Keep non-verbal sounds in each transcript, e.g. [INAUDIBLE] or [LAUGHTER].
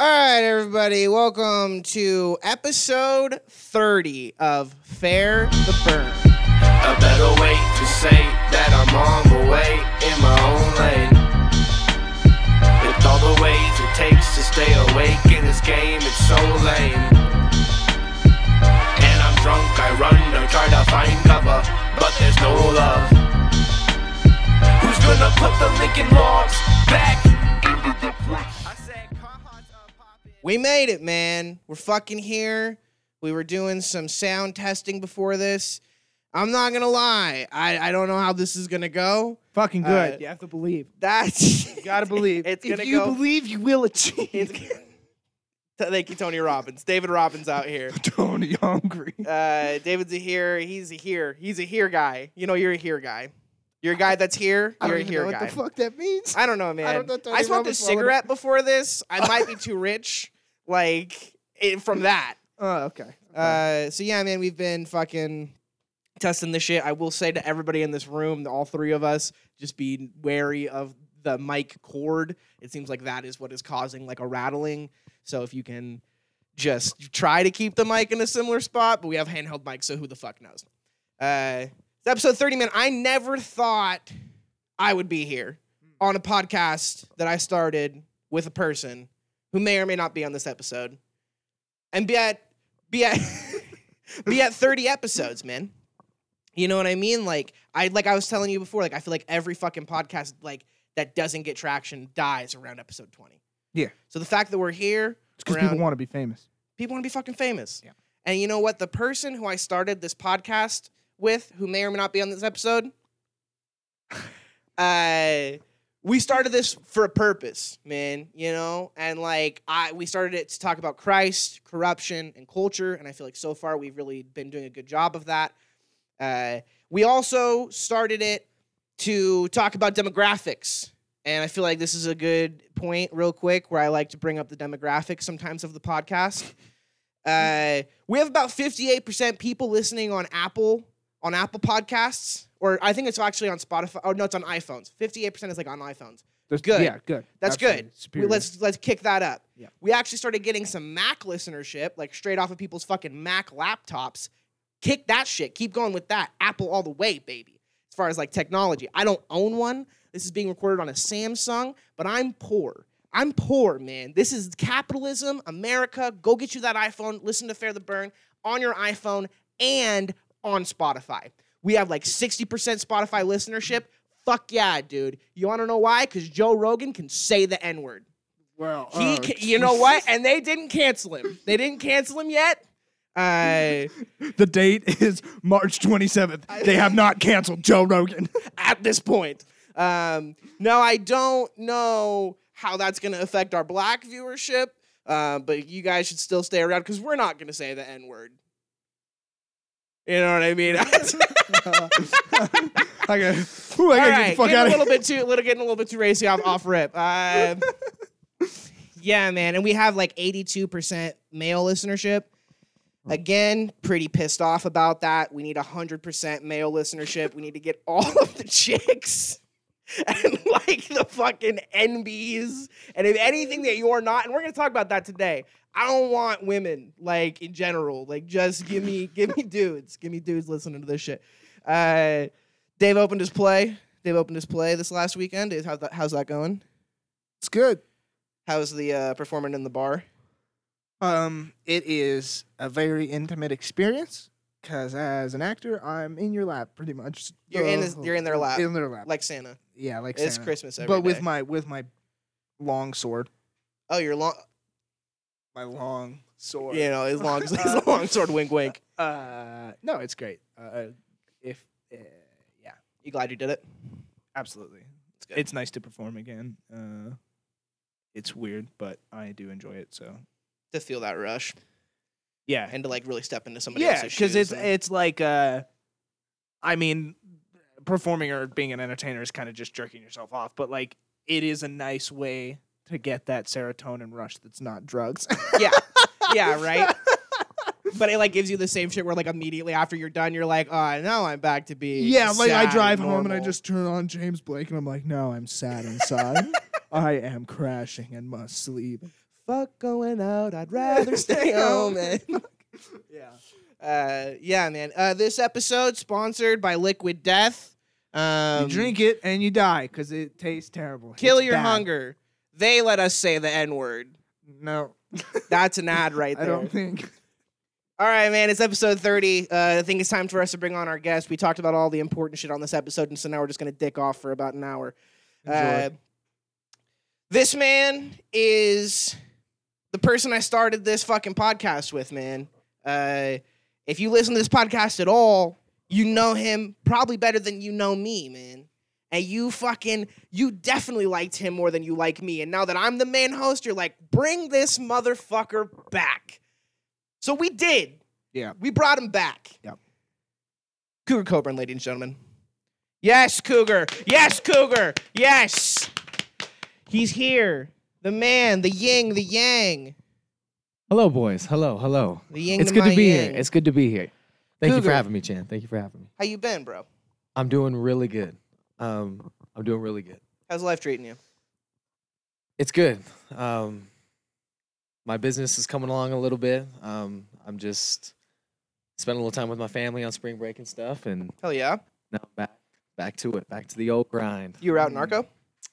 All right, everybody, welcome to episode 30 of Fair the Burn. A better way to say that I'm on the way in my own lane. With all the ways it takes to stay awake in this game, it's so lame. And I'm drunk, I run, I try to find cover, but there's no love. Who's gonna put the Lincoln Logs back We made it, man. We're fucking here. We were doing some sound testing before this. I'm not gonna lie, I, I don't know how this is gonna go. Fucking Uh, good. you have to believe. That's You gotta [LAUGHS] believe. It's gonna if you go- believe, you will achieve. [LAUGHS] Thank you, Tony Robbins. David Robbins out here. [LAUGHS] Tony hungry. Uh, David's a here. He's a here. He's a here guy. You know, you're a here guy. You're a guy that's here. You're don't a here know guy. what the fuck that means. I don't know, man. I, don't know Tony smoked a Robbins followed- cigarette before this. I might be too rich, like it, from that. [LAUGHS] Oh, okay. Uh, so yeah, man, we've been fucking testing this shit. I will say to everybody in this room, all three of us, just be wary of the mic cord. It seems like that is what is causing like a rattling. So if you can just try to keep the mic in a similar spot, but we have handheld mics, so who the fuck knows? Uh, it's episode 30, man. I never thought I would be here on a podcast that I started with a person who may or may not be on this episode, and be at be at [LAUGHS] be at 30 episodes, man. You know what I mean? Like I like I was telling you before, like I feel like every fucking podcast like that doesn't get traction dies around episode 20. Yeah. So the fact that we're here, It's because people want to be famous. people want to be fucking famous. Yeah. And you know what? The person who I started this podcast with, who may or may not be on this episode, [LAUGHS] uh, we started this for a purpose, man. You know, and like I, we started it to talk about Christ, corruption, and culture. And I feel like so far we've really been doing a good job of that. Uh, we also started it to talk about demographics. And I feel like this is a good point, real quick, where I like to bring up the demographics sometimes of the podcast. Uh, we have about 58% people listening on Apple on Apple Podcasts, or I think it's actually on Spotify. Oh no, it's on iPhones. 58% is like on iPhones. That's Good. Yeah, good. That's Absolutely. good. Superior. let's let's kick that up. Yeah. We actually started getting some Mac listenership, like straight off of people's fucking Mac laptops. Kick that shit. Keep going with that. Apple all the way, baby. As far as like technology, I don't own one. This is being recorded on a Samsung, but I'm poor. I'm poor, man. This is capitalism, America. Go get you that iPhone. Listen to Fair the Burn on your iPhone and on Spotify. We have like 60% Spotify listenership. Fuck yeah, dude. You want to know why? Because Joe Rogan can say the N word. well, He, oh, ca- you know [LAUGHS] what? And they didn't cancel him. They didn't cancel him yet. Uh, the date is March 27th. They have not canceled Joe Rogan. [LAUGHS] at this point. Um, now I don't know how that's going to affect our black viewership, uh, but you guys should still stay around because we're not going to say the N word. You know what I mean? [LAUGHS] I got. Ooh, I gotta right, get the fuck out a little bit too, little getting a little bit too racy off off rip. Uh, yeah, man, and we have like eighty two percent male listenership. Again, pretty pissed off about that. We need hundred percent male listenership. We need to get all of the chicks and like the fucking NBs and if anything that you're not. And we're gonna talk about that today. I don't want women like in general. Like just give me give me dudes. Give me dudes listening to this shit. Uh, Dave opened his play. Dave opened his play this last weekend. Is- How's that, how's that going? It's good. How's the uh, performing in the bar? Um, it is a very intimate experience because as an actor, I'm in your lap pretty much. You're in his- you're in their lap. In their lap. Like Santa. yeah, like It's Santa. Christmas every but with day. my with my long sword, Oh, you're long. my long sword. You know, his long, [LAUGHS] his long sword. Wink, wink. Uh, no, it's great. Uh, if uh, yeah, You glad you did it? absolutely, It's good. it's nice to perform again. Uh, it's weird, but I do enjoy it. So to feel that rush yeah, and to like really step into somebody yeah, else's because it's and- it's like uh, I mean, performing or being an entertainer is kind of just jerking yourself off, but like it is a nice way to get that serotonin rush that's not drugs. yeah, [LAUGHS] yeah, right. But it like gives you the same shit where like immediately after you're done, you're like, oh, now I'm back to be. Yeah, like I sad drive and home and I normal." just turn on James Blake and I'm like, no, I'm sad inside. [LAUGHS] I am crashing and must sleep. fuck going out. I'd rather stay [LAUGHS] home. Man. [LAUGHS] Yeah. Uh, yeah, man. Uh, this episode sponsored by Liquid Death. Um, you drink it and you die because it tastes terrible. Kill It's your bad. hunger. They let us say the N word. No, That's an ad right there. I there. don't think. All right, man. It's episode 30. Uh, I think it's time for us to bring on our guest. We talked about all the important shit on this episode, and so now we're just going to dick off for about an hour. Uh, this man is the person I started this fucking podcast with, man. Uh, if you listen to this podcast at all, you know him probably better than you know me, man. And you fucking, you definitely liked him more than you like me. And now that I'm the main host, you're like, bring this motherfucker back. So we did. Yeah. We brought him back. Yeah. Cougar Coburn, ladies and gentlemen. Yes, Cougar. Yes, Cougar. Yes. He's here. The man, the yin, the yang. Hello, boys. Hello, hello. The yin It's to good to be yang. here. It's good to be here. Thank you Cougar. for having me, Chan. Thank you for having me. How you been, bro? I'm doing really good. Um, I'm doing really good. How's life treating you? It's good. Um, my business is coming along a little bit. Um, I'm just spending a little time with my family on spring break and stuff, and Hell yeah. now I'm back, back to it, back to the old grind. You were out in Arco.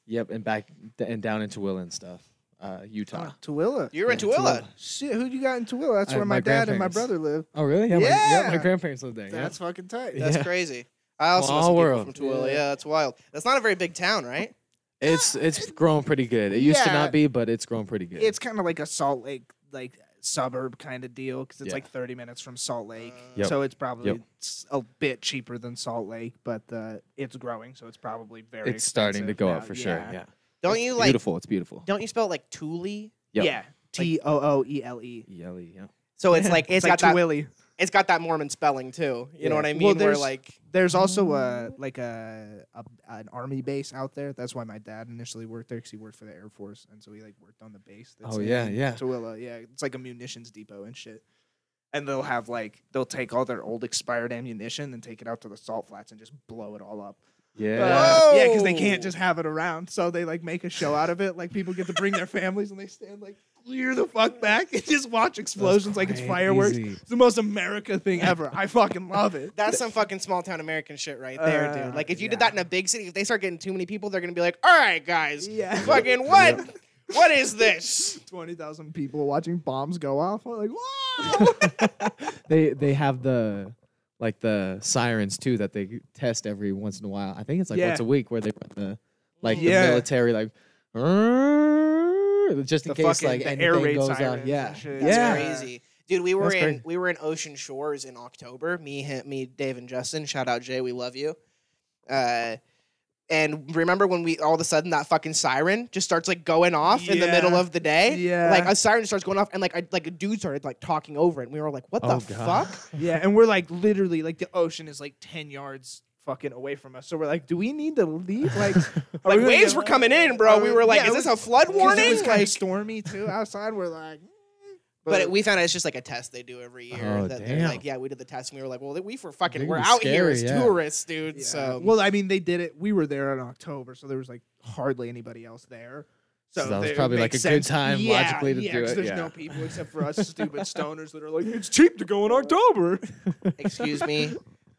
Yep, and back and down into Tooele and stuff, uh, Utah. Oh, Tooele. You were in Yeah, Tooele. Tooele. Shit, who you got in Tooele? That's Uh, where my, my dad and my brother live. Oh, really? Yeah, my, yeah, my grandparents live there. That's fucking tight. That's Yeah. crazy. I also know Small some people world. from Tooele. Yeah. Yeah. that's wild. That's not a very big town, right? It's it's grown pretty good. It used to Yeah. not be, but it's grown pretty good. It's kind of like a Salt Lake like suburb kind of deal because it's Yeah. like 30 minutes from Salt Lake. Yep. So it's probably Yep. s- a bit cheaper than Salt Lake, but uh, it's growing, so it's probably very. it's starting to expensive go now. up for sure. Yeah, Don't It's you like? beautiful? It's beautiful. Don't you spell it like Thule? Yep. Yeah. T O O E L E. Yelly, yeah. So it's like [LAUGHS] It's it's like got that. Tooele. It's got that Mormon spelling too. You know what I Well, mean? Where there's- like There's also a like a, a an army base out there. That's why my dad initially worked there because he worked for the Air Force, and so he like worked on the base. That's Oh, in yeah, yeah. Tooele, yeah. It's like a munitions depot and shit. And they'll have like they'll take all their old expired ammunition and take it out to the salt flats and just blow it all up. Yeah. Uh, yeah, because they can't just have it around. So they like make a show out of it. Like people get to bring their [LAUGHS] families and they stand like clear the fuck back and just watch explosions like it's fireworks. It's the most America thing [LAUGHS] ever. I fucking love it. that's some fucking small town American shit right there, Uh, dude. Like if you did yeah. that in a big city, if they start getting too many people, they're gonna be like, "All right, guys, Yeah. fucking [LAUGHS] what? What is this?" [LAUGHS] Twenty thousand people watching bombs go off. I'm like, whoa! they they have the like the sirens too that they test every once in a while. I think it's like Yeah. once a week where they run the like Yeah. the military like just in The case fucking- like the anything air raid goes off. sirens Yeah. and shit. That's yeah. crazy. Dude, we were That's in crazy. we were in Ocean Shores in October. Me, him, me, Dave, and Justin. Shout out Jay, we love you. Uh, and remember when we all of a sudden that fucking siren just starts like going off in the middle of the day? Yeah. Like a siren starts going off, and like I, like a dude started like talking over it, and we were like, "What Oh, the God. fuck?" [LAUGHS] yeah, and we're like literally like the ocean is like ten yards fucking away from us. So we're like, do we need to leave? Like, [LAUGHS] Like we waves get- were coming in, bro. Are We were like, yeah, "Is it this a flood [LAUGHS] warning?" It was kind Like- of stormy too outside. We're like. [LAUGHS] But it, we found out it's just like a test they do every year. Oh, that they're damn. like, yeah, we did the test, and we were like, well, we were fucking, They we're can be out here as yeah. tourists, dude. Yeah. So, well, I mean, they did it. We were there in October, so there was like hardly anybody else there. So that was probably, like, makes a good time Yeah, logically to yeah, do 'cause it, There's yeah. no people except for us stupid stoners that are like, it's cheap to go in October. excuse me,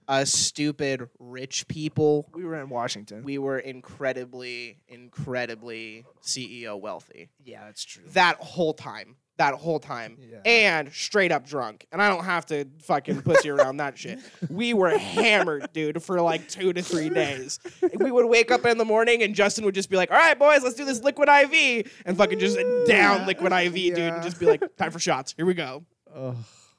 us stupid rich people. We were in Washington. We were incredibly, incredibly CEO wealthy yeah, that's true. that whole time. That whole time. Yeah. And straight up drunk. And I don't have to fucking pussy around that shit. [LAUGHS] We were hammered, dude, for like two to three days. We would wake up in the morning and Justin would just be like, all right, boys, let's do this liquid IV. And fucking just down [LAUGHS] liquid IV, dude, and just be like, time for shots. Here we go. Ugh.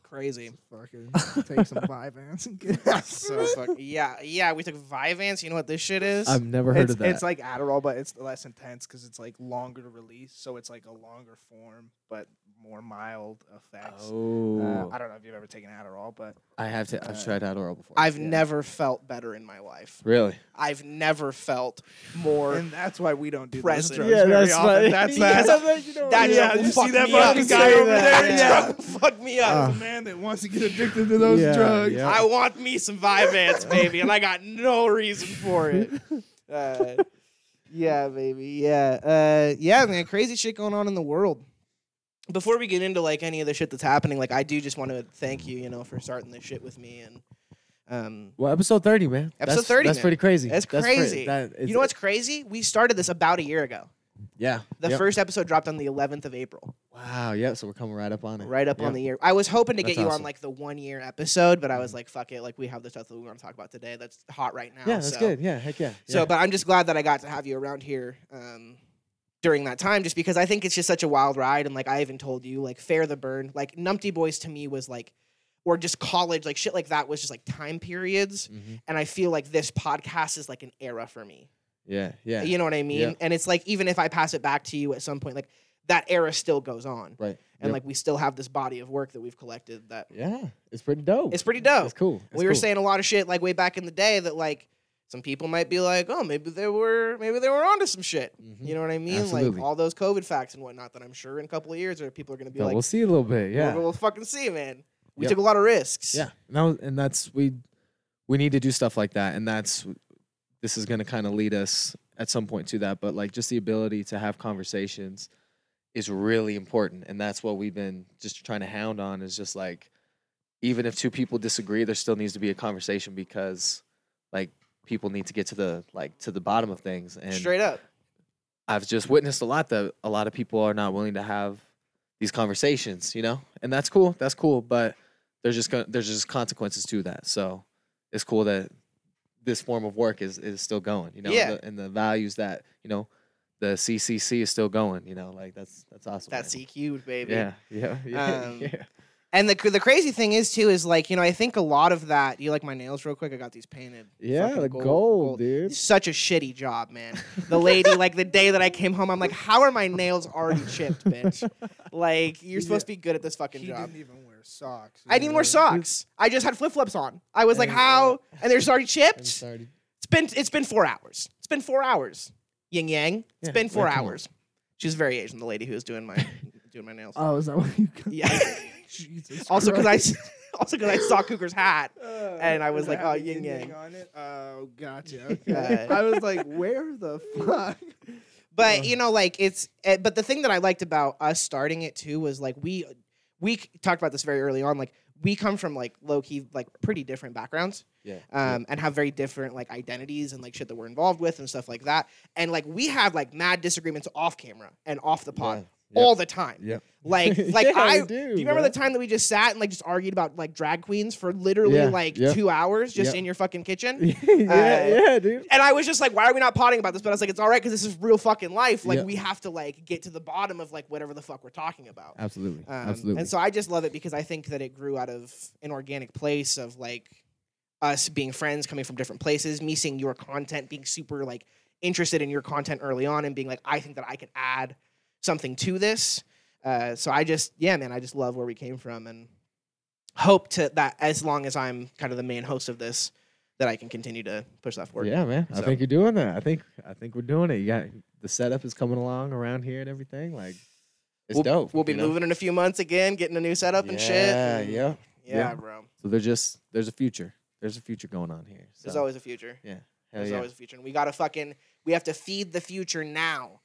Crazy. Fucking take some Vyvanse and get [LAUGHS] out. So fuck yeah, yeah. We took Vyvanse. You know what this shit is? I've never heard it's, of that. it's like Adderall, but it's less intense because it's like longer to release. So it's like a longer form, but more mild effects. oh, Uh, I don't know if you've ever taken Adderall, but I have to. I've uh, tried Adderall before. I've yeah. never felt better in my life. really. I've never felt more. and that's why we don't do Present. drugs Yeah, very that's often. funny. That's [LAUGHS] Yeah. that. That yeah, you fuck see that me up. fucking guy over that, there? That Yeah. drug fuck me up. Uh, There's man that wants to get addicted to those Yeah, drugs. yeah. I want me some Vyvanse, baby, and I got no reason for it. [LAUGHS] Uh, yeah, baby. Yeah. Uh, yeah, man. Crazy shit going on in the world. Before we get into like any of the shit that's happening, like I do just want to thank you, you know, for starting this shit with me and um Well, episode thirty, man. Episode That's- 30, That's man. pretty crazy. That's crazy. that is- you know what's crazy? We started this about a year ago. Yeah. The Yep. first episode dropped on the 11th of April, Wow. Yeah. So we're coming right up on it. right up Yeah. on the year. I was hoping to get That's you on like the one year episode, but I was Mhm. like, fuck it. Like we have the stuff that we want to talk about today that's hot right now. Yeah, that's so. good. Yeah. Heck yeah. So, yeah. but I'm just glad that I got to have you around here um, during that time, just because I think it's just such a wild ride. And like I even told you, like Fair the Burn, like Numpty Boys to me was like, or just college, like shit like that was just like time periods. Mhm. And I feel like this podcast is like an era for me. Yeah. Yeah. You know what I mean? Yeah. And it's like even if I pass it back to you at some point, like that era still goes on. Right. And Yep. like we still have this body of work that we've collected that Yeah. It's pretty dope. it's pretty dope. It's cool. It's we were saying a lot of shit like way back in the day that like some people might be like, oh, maybe they were maybe they were onto some shit. Mhm. You know what I mean? Like all those COVID facts and whatnot that I'm sure in a couple of years or people are gonna be like, we'll see a little bit. Yeah. we'll, we'll fucking see, man. We Yep. took a lot of risks. Yeah, was, and that's we we need to do stuff like that, and that's this is going to kind of lead us at some point to that. But like just the ability to have conversations is really important, and that's what we've been just trying to hound on. Is just like even if two people disagree, there still needs to be a conversation because like people need to get to the like to the bottom of things. And Straight up. I've just witnessed a lot that a lot of people are not willing to have these conversations, you know, and that's cool. That's cool, but there's just there's just consequences to that. So it's cool that this form of work is is still going, you know, Yeah. the, and the values that you know the CCC is still going, you know, like that's that's awesome. That's man. EQ'd, baby. Yeah, yeah, [LAUGHS] yeah, Um, yeah. And the the crazy thing is too is like you know I think a lot of that. You like my nails real quick? I got these painted. Yeah, the gold, dude. Such a shitty job, man. The lady, like the day that I came home, I'm like, how are my nails already chipped, bitch? Like you're supposed to be good at this fucking He job. didn't even wear socks. I didn't even wear socks. I just had flip flops on. I was like, how? And they're already I'm chipped. It's been it's been four hours. It's been four hours. Yin yang. It's Yeah, been four yeah, come on. hours. She's very Asian, the lady who was doing my [LAUGHS] doing my nails. Oh, is that what you got? Yeah. [LAUGHS] Jesus also because I [LAUGHS] also because I saw Cougar's hat. [LAUGHS] Uh, and I was does like, oh, have yin yin yang. on it. Oh, gotcha. [LAUGHS] Okay. Uh, I was like, where the fuck? But Ugh. you know, like it's. Uh, but the thing that I liked about us starting it too was like we we talked about this very early on. Like we come from like low key like pretty different backgrounds. Yeah. um, and have very different like identities and like shit that we're involved with and stuff like that. And like we have like mad disagreements off camera and off the pod Yeah, all the time. Yep. Like [LAUGHS] like Yeah, I we do, do you remember bro. the time that we just sat and like just argued about like drag queens for literally Yeah, like yep. two hours just Yep. in your fucking kitchen? [LAUGHS] yeah, Uh, yeah, dude. And I was just like, why are we not potting about this? But I was like, it's all right because this is real fucking life. Like Yeah. we have to like get to the bottom of like whatever the fuck we're talking about. Absolutely. Um, Absolutely. And so I just love it because I think that it grew out of an organic place of like us being friends coming from different places, me seeing your content, being super like interested in your content early on and being like, I think that I can add something to this. Uh, so I just, yeah, man, I just love where we came from and hope to that as long as I'm kind of the main host of this, that I can continue to push that forward. Yeah, man. I think you're doing that. I think I think we're doing it. You got the setup is coming along around here and everything. Like it's we'll, dope. We'll be know? moving in a few months again, getting a new setup and shit. Yeah, and- yeah. Yeah, yeah. bro. So there's just there's a future. There's a future going on here. There's always a future. yeah. Hell There's yeah. always a future. And we gotta fucking we have to feed the future now.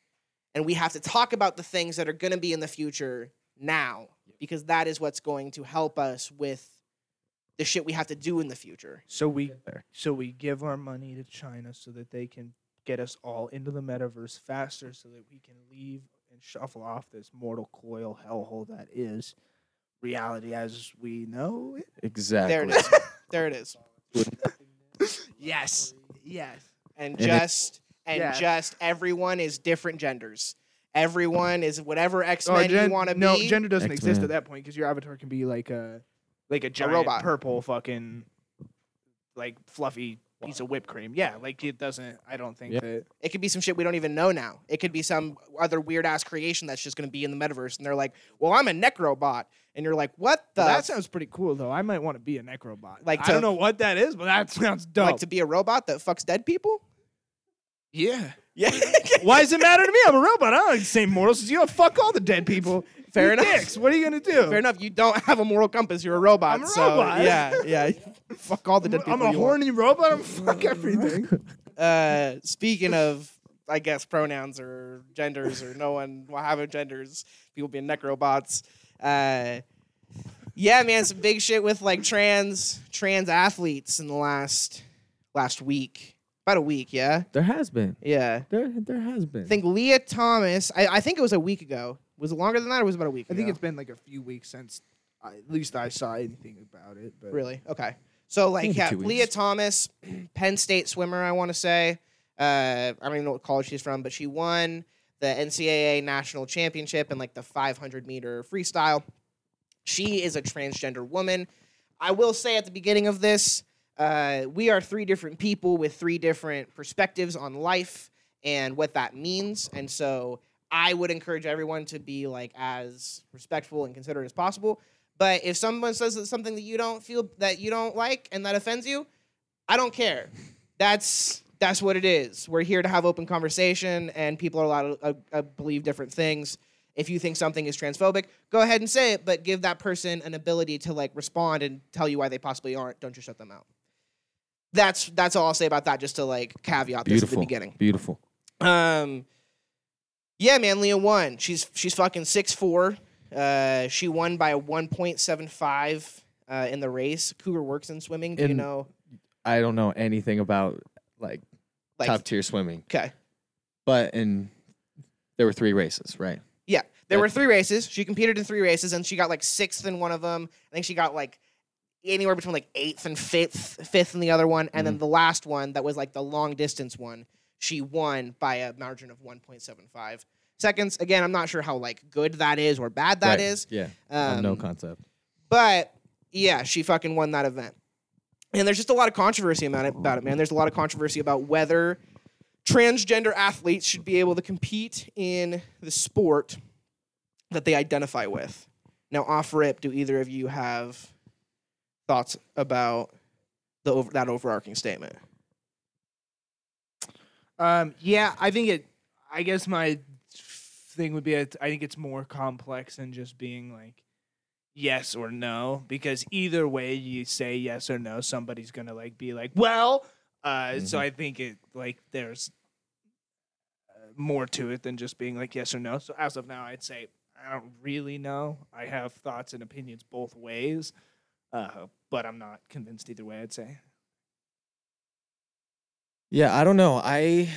And we have to talk about the things that are gonna be in the future now. Because that is what's going to help us with the shit we have to do in the future. So we so we give our money to China so that they can get us all into the metaverse faster so that we can leave and shuffle off this mortal coil hellhole that is reality as we know it. exactly. There it is. there it is. [LAUGHS] Yes. Yes. And And it- just and Yeah. just everyone is different genders. Everyone is whatever X Oh, Men gen- you want to no, be. No, gender doesn't exist X-Men. at that point because your avatar can be like a like a giant robot. purple fucking like fluffy piece of whipped cream. Yeah, like it doesn't. I don't think Yeah. that. It could be some shit we don't even know now. It could be some other weird ass creation that's just going to be in the metaverse. And they're like, well, I'm a necrobot. And you're like, what the? Well, that sounds pretty cool though. I might want to be a necrobot. Like I don't know what that is, but that [LAUGHS] sounds dope. like to be a robot that fucks dead people? Yeah. Yeah. [LAUGHS] Why does it matter to me? I'm a robot. I don't have the same morals as you. Fuck all the dead people. [LAUGHS] Fair You enough. Dicks. What are you gonna do? Fair enough. You don't have a moral compass. You're a robot. I'm a so, robot. Yeah. Yeah. [LAUGHS] Fuck all the I'm, dead people. I'm a you want. horny robot. I'm fuck everything. Uh, speaking of, I guess pronouns or genders or no one will have genders. People being necrobots. Uh, yeah, man, some big shit with like trans trans athletes in the last last week, about a week. Yeah, There has been. yeah. There there has been. I think Lia Thomas. I, I think it was a week ago. Was it longer than that, or was it about a week? I think ago? it's been like a few weeks since I, at least I saw anything about it. But Really? Okay. So like yeah, Lia. Thomas, [CLEARS THROAT] Penn State swimmer, I want to say. Uh, I don't even know what college she's from, but she won the NCAA national championship in like the 500 meter freestyle. She is a transgender woman. I will say at the beginning of this, uh, we are three different people with three different perspectives on life and what that means. And so I would encourage everyone to be like as respectful and considerate as possible. But if someone says something that you don't feel that you don't like and that offends you, I don't care. That's that's what it is. We're here to have open conversation, and people are allowed to uh, uh, believe different things. If you think something is transphobic, go ahead and say it, but give that person an ability to like respond and tell you why they possibly aren't. Don't just shut them out. That's that's all I'll say about that. Just to like caveat this at the beautiful. beginning. Beautiful. Um, yeah, man, Lia won. She's she's fucking six four. Uh, she won by a one point seven five uh, in the race. Cougar works in swimming. Do you know? I don't know anything about like, Like, top tier swimming, okay, but in there were three races, right? yeah, there were three races. She competed in three races, and she got like sixth in one of them. I think she got like anywhere between like eighth and fifth, fifth in the other one, and then the last one that was like the long distance one, she won by a margin of one point seven five seconds. Again, I'm not sure how like good that is or bad that Right. is. Yeah. Have no Um, concept. But yeah, she fucking won that event. And there's just a lot of controversy about it, about it, man. There's a lot of controversy about whether transgender athletes should be able to compete in the sport that they identify with. Now, off rip, do either of you have thoughts about the over, that overarching statement? Um, yeah, I think it. I guess my thing would be, I think it's more complex than just being like yes or no, because either way you say yes or no, somebody's gonna like be like, well. Uh, So Mhm. I think it like there's uh, more to it than just being like yes or no. So as of now, I'd say I don't really know. I have thoughts and opinions both ways, uh, but I'm not convinced either way. I'd say. Yeah, I don't know. I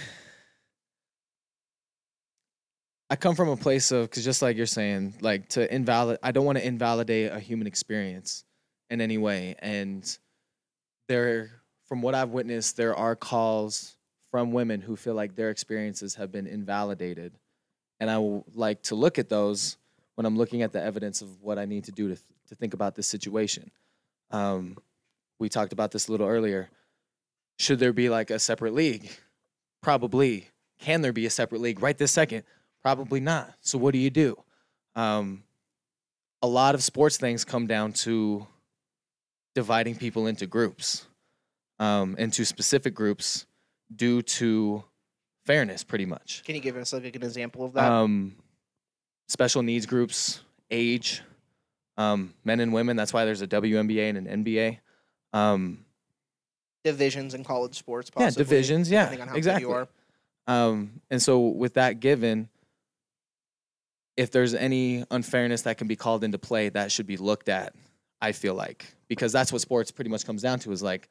I come from a place of because just like you're saying, like to invalid. I don't want to invalidate a human experience in any way, and there, from what I've witnessed, there are calls from women who feel like their experiences have been invalidated, and I like to look at those when I'm looking at the evidence of what I need to do to to think about this situation. Um, we talked about this a little earlier should there be like a separate league? Probably. Can there be a separate league right this second? Probably not. So what do you do? Um, a lot of sports things come down to dividing people into groups, um, into specific groups due to fairness, pretty much. Can you give us like an example of that? Um, special needs groups, age, um, men and women. That's why there's a WNBA and an NBA. Um, divisions in college sports, yeah, divisions. Yeah, depending on how exactly. you are. Um, and so with that given, if there's any unfairness that can be called into play, that should be looked at. I feel like because that's what sports pretty much comes down to is like,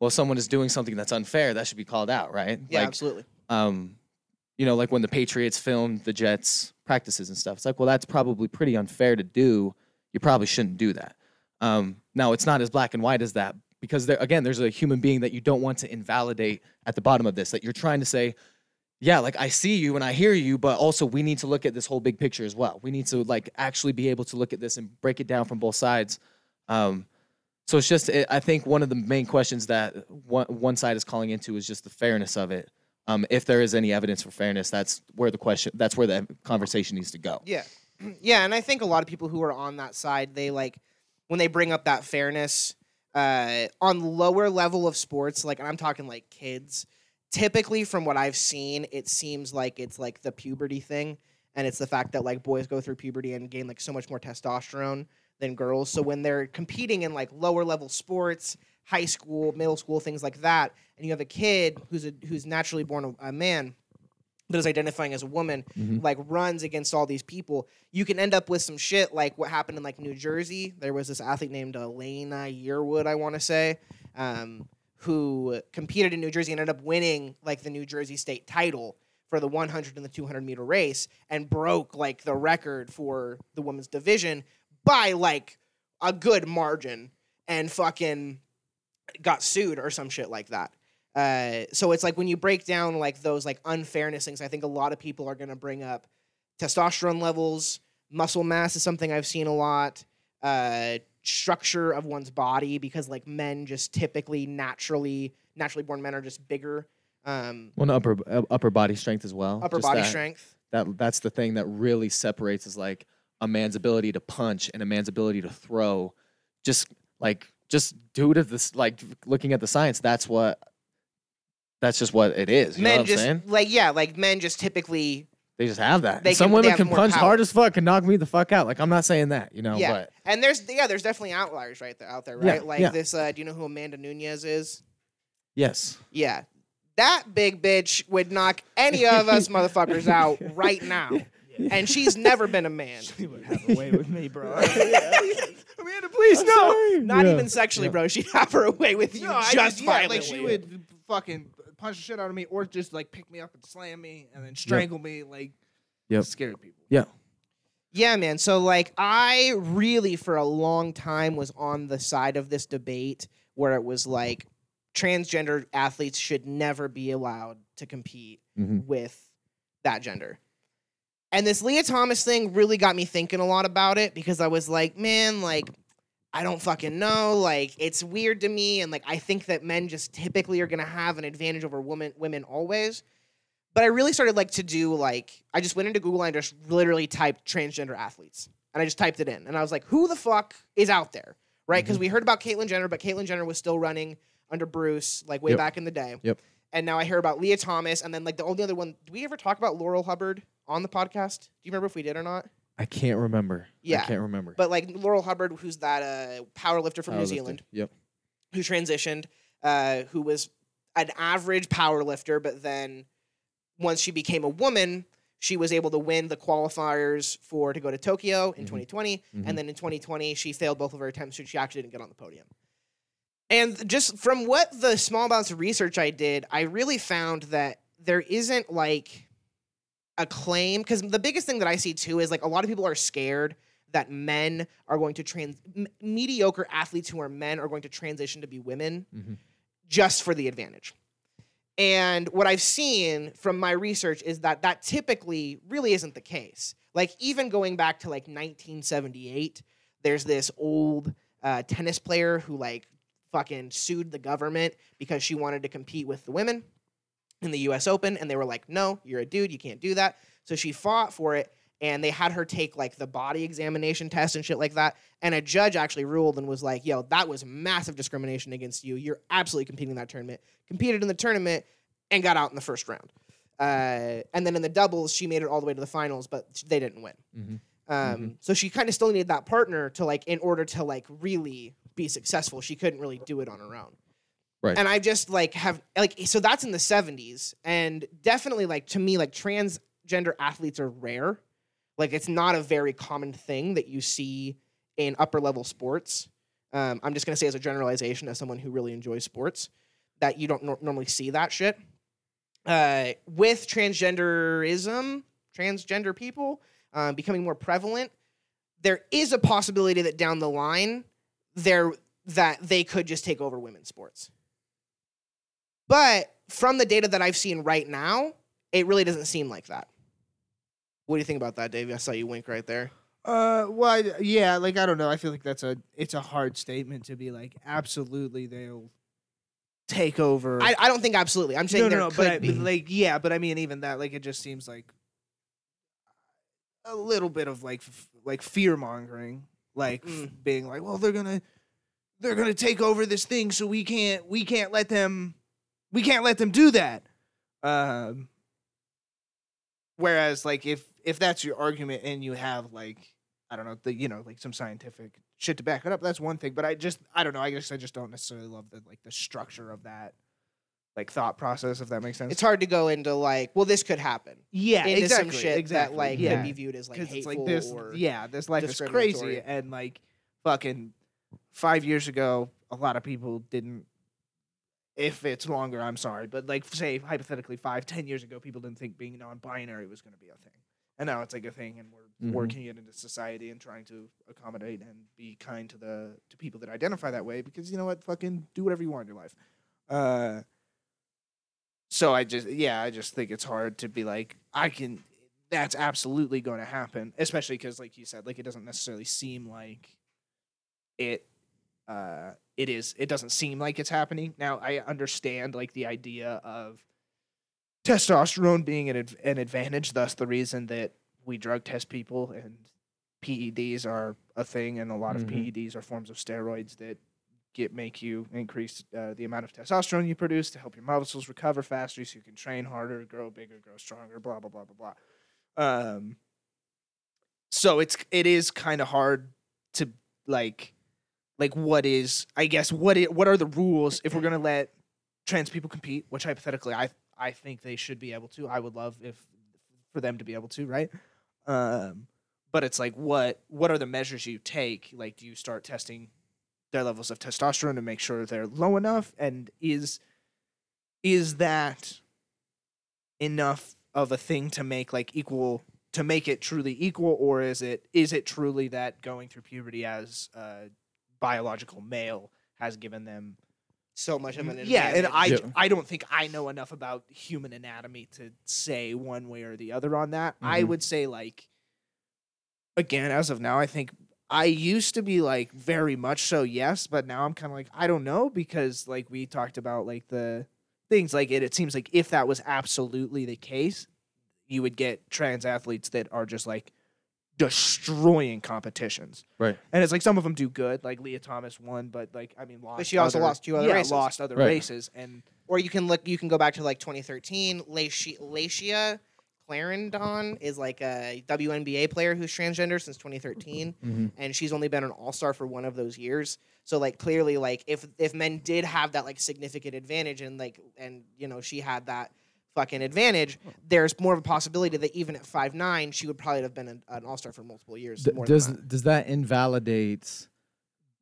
well, someone is doing something that's unfair, that should be called out, right? Yeah, like, absolutely. um, you know, like when the Patriots filmed the Jets practices and stuff. It's like, well, that's probably pretty unfair to do. You probably shouldn't do that. Um, now, it's not as black and white as that because there, again, there's a human being that you don't want to invalidate at the bottom of this. That you're trying to say, yeah, like I see you and I hear you, but also we need to look at this whole big picture as well. We need to like actually be able to look at this and break it down from both sides. Um, so it's just, it, I think one of the main questions that one, one side is calling into is just the fairness of it. Um, if there is any evidence for fairness, that's where the question, that's where the conversation needs to go. Yeah. [CLEARS THROAT] Yeah, and I think a lot of people who are on that side, they like when they bring up that fairness uh, on lower level of sports, like I'm talking like kids. Typically, from what I've seen, it seems like it's like the puberty thing, and it's the fact that like boys go through puberty and gain like so much more testosterone than girls. So when they're competing in like lower level sports, high school, middle school, things like that, and you have a kid who's a who's naturally born a, a man, that is identifying as a woman Mhm. like runs against all these people, you can end up with some shit like what happened in like New Jersey. There was this athlete named Elena Yearwood, I want to say, um, who competed in New Jersey and ended up winning like the New Jersey state title for the 100 and the 200 meter race and broke like the record for the women's division by like a good margin and fucking got sued or some shit like that. Uh, so it's like when you break down like those like unfairness things, I think a lot of people are going to bring up testosterone levels, muscle mass is something I've seen a lot, uh, structure of one's body because like men just typically naturally naturally born men are just bigger, um, Well, and upper uh, upper body strength as well. upper body that, strength. That that's the thing that really separates is like a man's ability to punch and a man's ability to throw. Just like just due to this, like looking at the science, that's what. That's just what it is. You know Men what I'm just saying? like yeah, like men just typically They just have that. They Some can- they women have can more punch power. hard as fuck and knock me the fuck out. Like I'm not saying that, you know, Yeah. but and there's yeah, there's definitely outliers right there out there, Yeah, right? like yeah. this. Uh, do you know who Amanda Nunes is? yes. Yeah. That big bitch would knock any of us [LAUGHS] motherfuckers out right now. [LAUGHS] And she's never been a man. She would have a way with me, bro. [LAUGHS] Amanda, please No, no. not Yeah. even sexually, Yeah. bro. She'd have her away with you No, I just just yeah, violently. like she would fucking punch the shit out of me, or just like pick me up and slam me, and then strangle me, like Yep. scary people. Yeah. Yeah, man. So like I really for a long time was on the side of this debate where it was like transgender athletes should never be allowed to compete Mhm. with that gender. And this Lia Thomas thing really got me thinking a lot about it because I was like, man, like I don't fucking know. Like it's weird to me, and like I think that men just typically are gonna have an advantage over women women always. But I really started like to do like I just went into Google and just literally typed transgender athletes, and I just typed it in, and I was like, who the fuck is out there, right? Because mm-hmm. we heard about Caitlyn Jenner, but Caitlyn Jenner was still running under Bruce like way Yep. back in the day. Yep. And now I hear about Lia Thomas, and then like the only other one. Do we ever talk about Laurel Hubbard on the podcast? Do you remember if we did or not? I can't remember. Yeah. I can't remember. But like Laurel Hubbard, who's that uh, power lifter from New Powerlifting. Zealand, Yep. who transitioned, uh, who was an average power lifter, but then once she became a woman, she was able to win the qualifiers for to go to Tokyo in Mhm. 2020, Mhm. and then in 2020 she failed both of her attempts, so she actually didn't get on the podium. And just from what the small amounts of research I did, I really found that there isn't like a claim because the biggest thing that I see too is like a lot of people are scared that men are going to trans m- mediocre athletes who are men are going to transition to be women Mhm. just for the advantage. And what I've seen from my research is that that typically really isn't the case. Like even going back to like 1978, there's this old uh, tennis player who like fucking sued the government because she wanted to compete with the women in the US Open and they were like, "No, you're a dude, you can't do that." So she fought for it and they had her take like the body examination test and shit like that and a judge actually ruled and was like, "Yo, that was massive discrimination against you. You're absolutely competing in that tournament." Competed in the tournament and got out in the first round. Uh, and then in the doubles, she made it all the way to the finals, but they didn't win. Mhm. Um, So she kind of still needed that partner to like, in order to like really be successful. She couldn't really do it on her own. Right. And I just like have like so that's in the 70s and definitely like to me like transgender athletes are rare. Like it's not a very common thing that you see in upper level sports. Um, I'm just gonna say as a generalization as someone who really enjoys sports that you don't nor- normally see that shit. Uh, with transgenderism, transgender people um, becoming more prevalent, there is a possibility that down the line there that they could just take over women's sports. But from the data that I've seen right now, it really doesn't seem like that. What do you think about that, Dave? I saw you wink right there. Uh, well, I, yeah, like I don't know. I feel like that's a it's a hard statement to be like absolutely they'll take over. I, I don't think absolutely. I'm saying no, there no, no, could but, I, be. but like yeah, but I mean even that like it just seems like a little bit of like f- like fear mongering, like f- Mm. being like, well, they're gonna they're gonna take over this thing, so we can't we can't let them we can't let them do that. Um, whereas like if if that's your argument and you have like I don't know the you know like some scientific shit to back it up, that's one thing. But I just I don't know. I guess I just don't necessarily love the like the structure of that like thought process if that makes sense. It's hard to go into like, well, this could happen. yeah, into exactly, some shit exactly. that like yeah. could be viewed as like hateful it's like this or yeah this life is crazy and like fucking five years ago a lot of people didn't if it's longer i'm sorry but like say hypothetically five ten years ago people didn't think being non-binary was going to be a thing and now it's like a thing and we're Mhm. working it into society and trying to accommodate and be kind to the to people that identify that way because you know what fucking do whatever you want in your life uh so i just yeah i just think it's hard to be like i can that's absolutely going to happen especially because like you said like it doesn't necessarily seem like it uh it is it doesn't seem like it's happening now i understand like the idea of testosterone being an, an advantage thus the reason that we drug test people and peds are a thing and a lot of Mhm. peds are forms of steroids that get make you increase uh, the amount of testosterone you produce to help your muscles recover faster so you can train harder grow bigger grow stronger blah blah blah blah blah um so it's it is kind of hard to like like what is i guess what i- what are the rules if we're going to let trans people compete which hypothetically i i think they should be able to. I would love if for them to be able to right? Um but it's like what what are the measures you take? Like do you start testing their levels of testosterone to make sure they're low enough? And is is that enough of a thing to make like equal to make it truly equal? Or is it is it truly that going through puberty as a biological male has given them so much of an advantage. yeah and i Yeah. i don't think i know enough about human anatomy to say one way or the other on that i Mhm. would say like again as of now i think i used to be like very much so yes but now i'm kind of like i don't know because like we talked about like the things like it it seems like if that was absolutely the case you would get trans athletes that are just like destroying competitions Right. and it's like some of them do good like lia thomas won but like i mean lost But she also other- lost two other yeah, races. lost other Right. races and or you can look you can go back to like 2013 Layshia, Layshia Clarendon is like a WNBA player who's transgender since 2013 Mm-hmm. and she's only been an all-star for one of those years so like clearly like if if men did have that like significant advantage and like and you know she had that fucking advantage there's more of a possibility that even at five nine she would probably have been an, an all-star for multiple years D- more does that. does that invalidate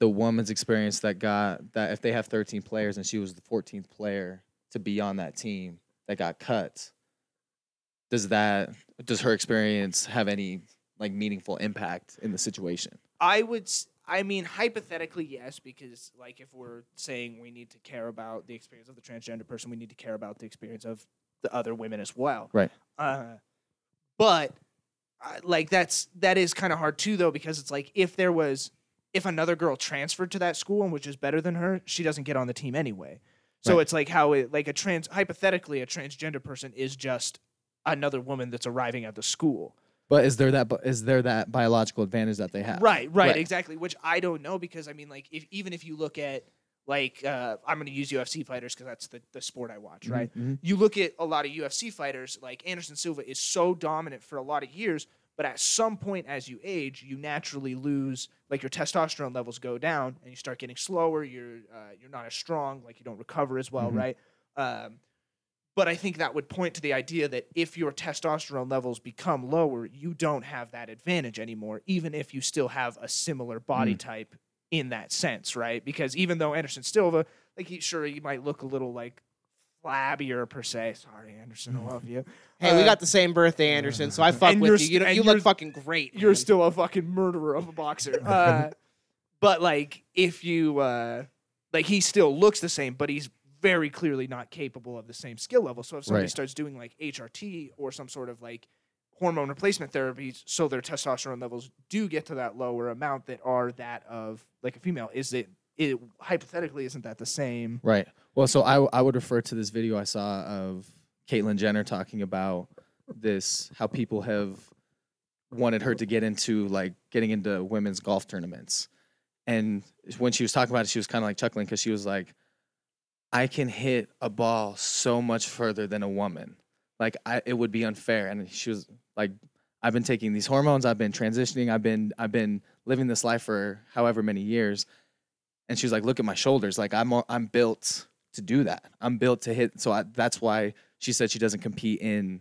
the woman's experience that got that if they have 13 players and she was the 14th player to be on that team that got cut does that does her experience have any like meaningful impact in the situation I would. s- I mean, hypothetically, yes, because like if we're saying we need to care about the experience of the transgender person, we need to care about the experience of the other women as well. Right. Uh, but uh, like that's that is kind of hard too, though, because it's like if there was if another girl transferred to that school and which is better than her, she doesn't get on the team anyway. So Right. it's like how it like a trans hypothetically a transgender person is just another woman that's arriving at the school. but is there that is there that biological advantage that they have Right, right, Right. exactly. Which I don't know because I mean, like, if even if you look at like, uh, I'm going to use UFC fighters because that's the the sport I watch, right? Mhm. You look at a lot of UFC fighters, like Anderson Silva is so dominant for a lot of years, but at some point as you age, you naturally lose, like your testosterone levels go down, and you start getting slower. You're uh, you're not as strong, like you don't recover as well, Mhm. right? Um, but I think that would point to the idea that if your testosterone levels become lower, you don't have that advantage anymore, even if you still have a similar body type in that sense, right? Because even though Anderson Silva, like he sure he might look a little like flabbier per se. Sorry, Anderson, I love you. hey we Uh, got the same birthday anderson so i fuck with you you, know, you look fucking great You're man. still a fucking murderer of a boxer. [LAUGHS] Uh, but like, if you uh, like, he still looks the same, but he's very clearly not capable of the same skill level. So if somebody Right. starts doing like HRT or some sort of like hormone replacement therapy, so their testosterone levels do get to that lower amount that are that of like a female, is it? It hypothetically isn't that the same? Right. Well, so I, I would refer to this video I saw of Caitlyn Jenner talking about this, how people have wanted her to get into like getting into women's golf tournaments. And when she was talking about it, she was kind of like chuckling because she was like, I can hit a ball so much further than a woman. Like I, it would be unfair. And she was like, I've been taking these hormones. I've been transitioning. I've been, I've been living this life for however many years. And she was like, look at my shoulders. Like I'm, I'm built to do that. I'm built to hit. So I, that's why she said she doesn't compete in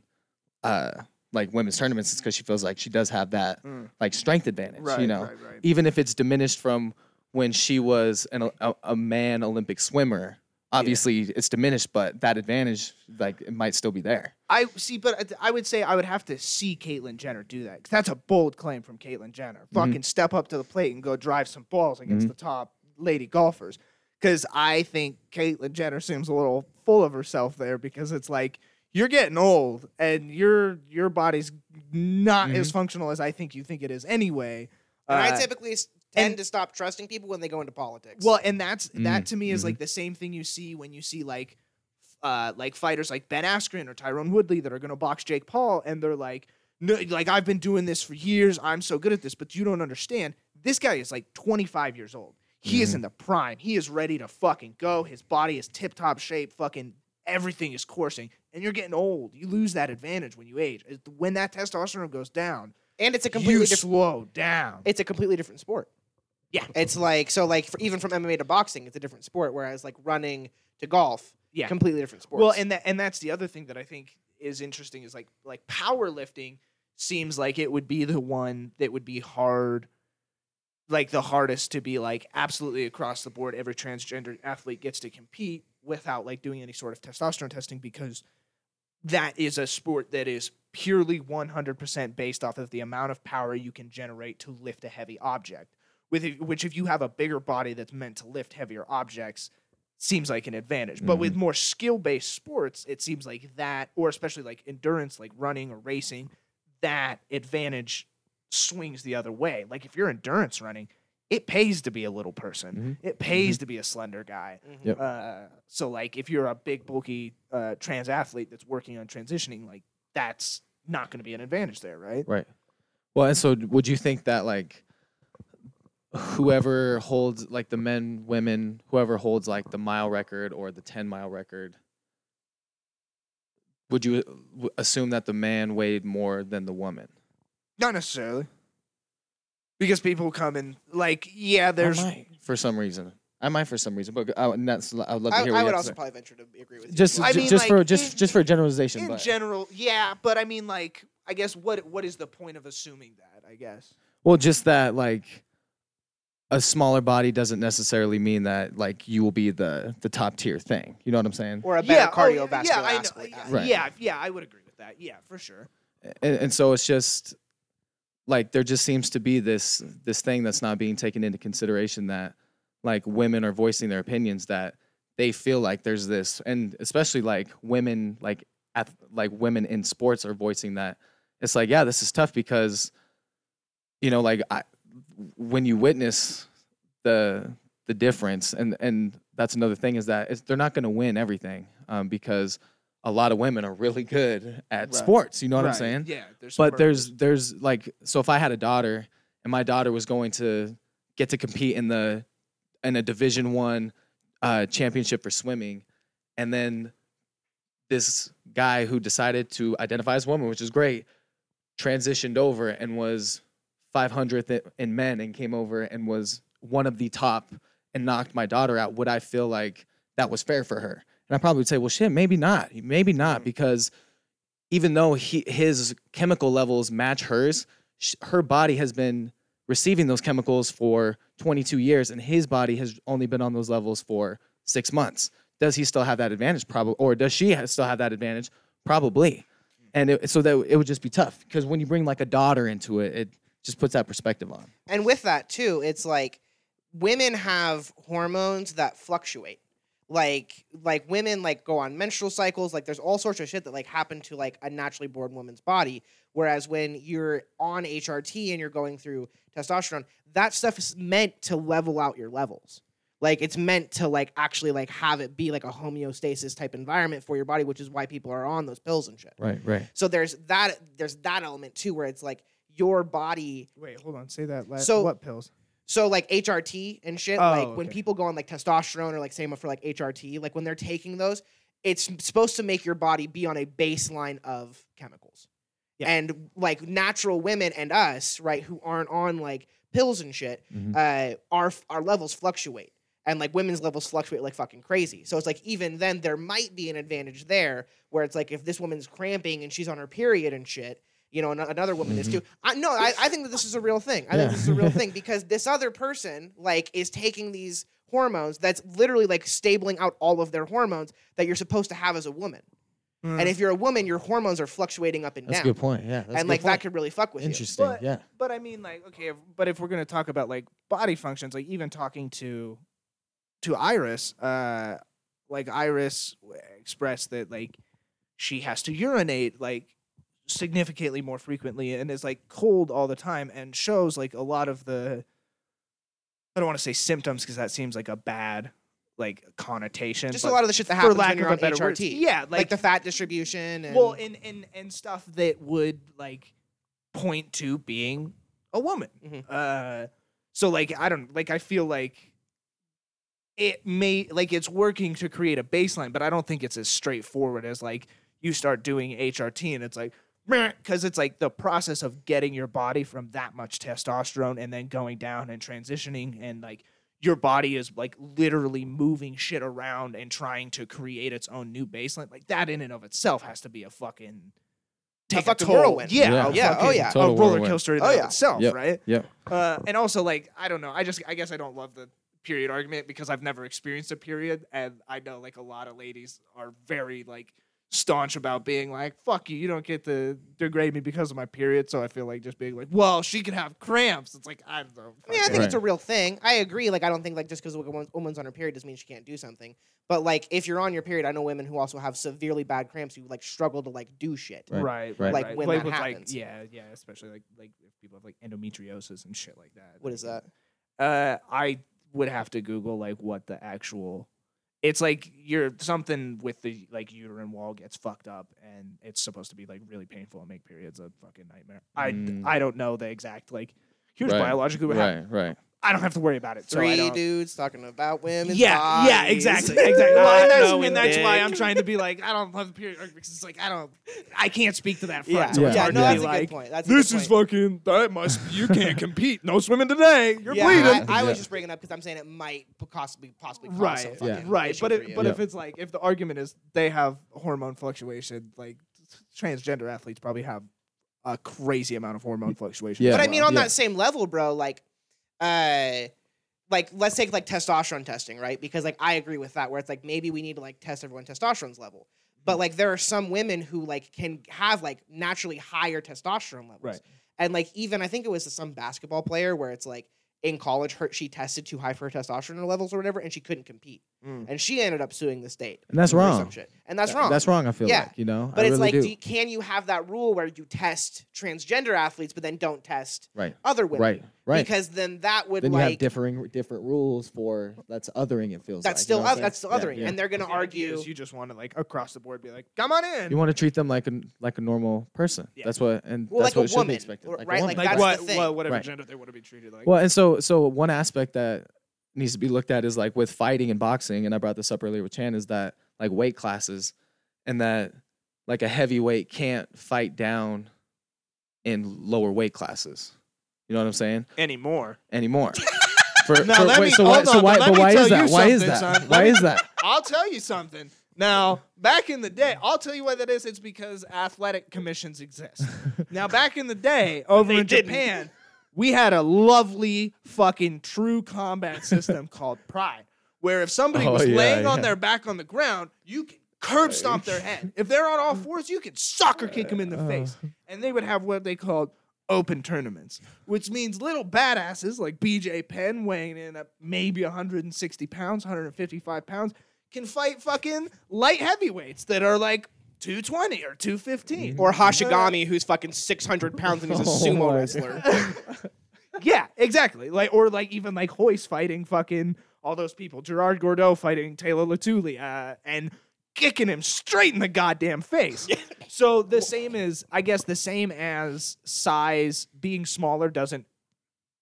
uh like women's tournaments. It's because she feels like she does have that Mm. like strength advantage. Right, you know, right, right. even if it's diminished from when she was an, a, a man Olympic swimmer. Obviously, it's diminished, but that advantage, like, it might still be there. I see, but I would say I would have to see Caitlyn Jenner do that 'cause that's a bold claim from Caitlyn Jenner. Fucking step up to the plate and go drive some balls against Mhm. the top lady golfers. Because I think Caitlyn Jenner seems a little full of herself there because it's like you're getting old and your your body's not as functional as I think you think it is anyway. And I Uh, typically s- tend and- to stop trusting people when they go into politics. Well, and that's that Mm, to me is mhm. like the same thing you see when you see like uh like fighters like Ben Askren or Tyron Woodley that are gonna box Jake Paul and they're like no like I've been doing this for years, I'm so good at this, but you don't understand. This guy is like 25 years old. He is Mhm. in the prime. He is ready to fucking go. His body is tip top shape, fucking everything is coursing. And you're getting old. You lose that advantage when you age. When that testosterone goes down, and it's a completely you different. slow down. It's a completely different sport. Yeah. it's like so like for, even from MMA to boxing, it's a different sport. Whereas like running to golf, Yeah. completely different sports. Well, and that and that's the other thing that I think is interesting is like like powerlifting seems like it would be the one that would be hard like the hardest to be like absolutely across the board every transgender athlete gets to compete without like doing any sort of testosterone testing because that is a sport that is purely 100% based off of the amount of power you can generate to lift a heavy object with which if you have a bigger body that's meant to lift heavier objects seems like an advantage. But with more skill-based sports it seems like that or especially like endurance like running or racing that advantage swings the other way. Like if you're endurance running it pays to be a little person. It pays to be a slender guy. Mhm. Yep. uh, so like if you're a big bulky uh, trans athlete that's working on transitioning like that's not going to be an advantage there right? Right. Well, and so would you think that like whoever holds like the men, women, whoever holds like the mile record or the 10 mile record, would you uh, assume that the man weighed more than the woman? not necessarily because people come and like yeah I there's might, for some reason. I might for some reason, but I, and that's, I would love to I, hear what I would also say. probably venture to agree with you. just I mean, just for just in- just for generalization, in but general yeah but i mean like i guess what what is the point of assuming that i guess well, just that like a smaller body doesn't necessarily mean that like you will be the the top tier thing. You know what I'm saying? or a better yeah, oh, cardiovascular yeah, I know, athlete. yeah, Right. yeah yeah i would agree with that yeah for sure and, and so it's just like there just seems to be this this thing that's not being taken into consideration that like women are voicing their opinions that they feel like there's this and especially like women like at like women in sports are voicing that it's like yeah this is tough because you know like I, when you witness the the difference and and that's another thing is that it's, they're not going to win everything um, because a lot of women are really good at Right. sports you know what i'm saying? Yeah there's but there's there's like so if i had a daughter and my daughter was going to get to compete in the in a division one uh, championship for swimming and then this guy who decided to identify as a woman which is great transitioned over and was 500th in men and came over and was one of the top and knocked my daughter out would i feel like that was fair for her? And i probably would say well shit maybe not. Maybe not Mm. because even though he, his chemical levels match hers sh- her body has been receiving those chemicals for 22 years and his body has only been on those levels for six months. Does he still have that advantage? Probably or does she ha- still have that advantage? Probably. And it, so that it would just be tough because when you bring like a daughter into it it just puts that perspective on And with that too, it's like women have hormones that fluctuate. Like like women like go on menstrual cycles, like there's all sorts of shit that like happen to like a naturally born woman's body. Whereas when you're on HRT and you're going through testosterone, that stuff is meant to level out your levels. Like it's meant to like actually like have it be like a homeostasis type environment for your body, which is why people are on those pills and shit. right right So there's that there's that element too where it's like your body wait hold on say that last So- what pills so like HRT and shit, Oh, like when okay. people go on like testosterone or like same for like HRT, like when they're taking those, it's supposed to make your body be on a baseline of chemicals. Yeah. And like natural women and us, right, who aren't on like pills and shit, Mhm. uh, our our levels fluctuate. and like women's levels fluctuate like fucking crazy. So it's like even then there might be an advantage there where it's like if this woman's cramping and she's on her period and shit, you know, another woman is too. I, no, I, I think that this is a real thing. I think Mm-hmm. This is a real thing [LAUGHS] because this other person like is taking these hormones that's literally like stabling out all of their hormones that you're supposed to have as a woman. Mm. And if you're a woman, your hormones are fluctuating up and down. That's a good point. Yeah. That's and good like that could really fuck with you. Interesting. Yeah. But I mean, like, okay, if, but if we're gonna talk about like body functions, like even talking to to Iris, uh, like Iris expressed that like she has to urinate like significantly more frequently and is like cold all the time and shows like a lot of the I don't want to say symptoms because that seems like a bad like connotation. Just a lot of the shit that for happens lack when you're of on a better word, HRT. yeah, like, like, the fat distribution and well, and and and stuff that would like point to being a woman. Mhm. Uh, so like I don't like I feel like it may like it's working to create a baseline, but I don't think it's as straightforward as like you start doing HRT and it's like because it's like the process of getting your body from that much testosterone and then going down and transitioning and like your body is like literally moving shit around and trying to create its own new baseline. Like that in and of itself has to be a fucking take fucking toll. whirlwind. Yeah, Yeah. a Yeah, oh fucking- yeah. a roller whirlwind. coaster in Oh yeah. itself, Yep. right? Yeah. Uh, and also like I don't know, I just I guess I don't love the period argument because I've never experienced a period, and I know like a lot of ladies are very like staunch about being like, "Fuck you, you don't get to degrade me because of my period." So I feel like just being like, "Well, she can have cramps." It's like I don't know. I mean, I think Right. it's a real thing. I agree. Like, I don't think like just because a woman's on her period doesn't mean she can't do something. But like, if you're on your period, I know women who also have severely bad cramps who like struggle to like do shit. Right. right, Right. Like, when that happens. like yeah, yeah, especially like like if people have like endometriosis and shit like that. What is that? Uh, I would have to Google like what the actual. It's like you're something with the like uterine wall gets fucked up, and it's supposed to be like really painful and make periods a fucking nightmare. Mm. I I don't know the exact like. Here's Right. biologically what happened. Right. Right. I don't have to worry about it. so I Three don't- dudes talking about women's yeah, yeah, exactly, [LAUGHS] exactly. Not know, women and that's why? I'm trying to be like, I don't love the period because it's like I don't, I can't speak to that front. Yeah, so yeah, it's Yeah. hard no, to that's be a like, good point. That's a this good is point. fucking. That must you can't compete. No swimming today. You're yeah, bleeding. I, I Yeah. was just bringing up because I'm saying it might possibly possibly cause right, some Yeah. right. But for if, you. but Yeah. if it's like if the argument is they have hormone fluctuation, like transgender athletes probably have a crazy amount of hormone fluctuation. Yeah. as But I mean, on Yeah. that same level, bro, like, uh, like let's take like testosterone testing, right? Because like I agree with that, where it's like maybe we need to like test everyone's testosterone's level. But like there are some women who like can have like naturally higher testosterone levels, Right. And like even I think it was some basketball player where it's like in college, her she tested too high for her testosterone levels or whatever, and she couldn't compete, Mm. and she ended up suing the state. And that's wrong. And that's wrong. That's wrong. I feel Yeah. like you know. But I it's really like, you- can you have that rule where you test transgender athletes, but then don't test right. other women? Right. Right. Because then that would then you like have differing different rules for that's othering. It feels that's like, you still know what that's still saying? othering, Yeah, and they're gonna The argue. you just want to like across the board be like, come on in. You want to treat them like a like a normal person. Yeah. That's what and Well, that's like what should woman, be expected. Like, right, a like woman. like that's what, the thing. what whatever Right. gender they want to be treated like. Well, and so so one aspect that needs to be looked at is like with fighting and boxing, and I brought this up earlier with Chan, is that like weight classes, and that like a heavyweight can't fight down in lower weight classes. You know what I'm saying? anymore. Anymore. [LAUGHS] For, Now, for- let wait, me- so why, hold so on, why, but let but me why is that? Why is that? son. Why is that? I'll tell you something. Now, back in the day, I'll tell you what that is. It's because athletic commissions exist. [LAUGHS] now, back in the day, over They in didn't. Japan, we had a lovely fucking true combat system [LAUGHS] called Pride, where if somebody Oh, was yeah, laying on their back on the ground, you could curb stomp their head. If they're on all fours, you could soccer kick them in the Uh. face. And they would have what they called open tournaments, which means little badasses like BJ Penn weighing in at maybe 160 pounds, 155 pounds, can fight fucking light heavyweights that are like 220 or 215. or Hashigami, who's fucking six hundred pounds and he's a [LAUGHS] Oh sumo wrestler. [LAUGHS] yeah, exactly. Like or like even like Hoist fighting fucking all those people. Gerard Gordeau fighting Teila Tuli, uh, and kicking him straight in the goddamn face. so the same is, I guess the same as size being smaller doesn't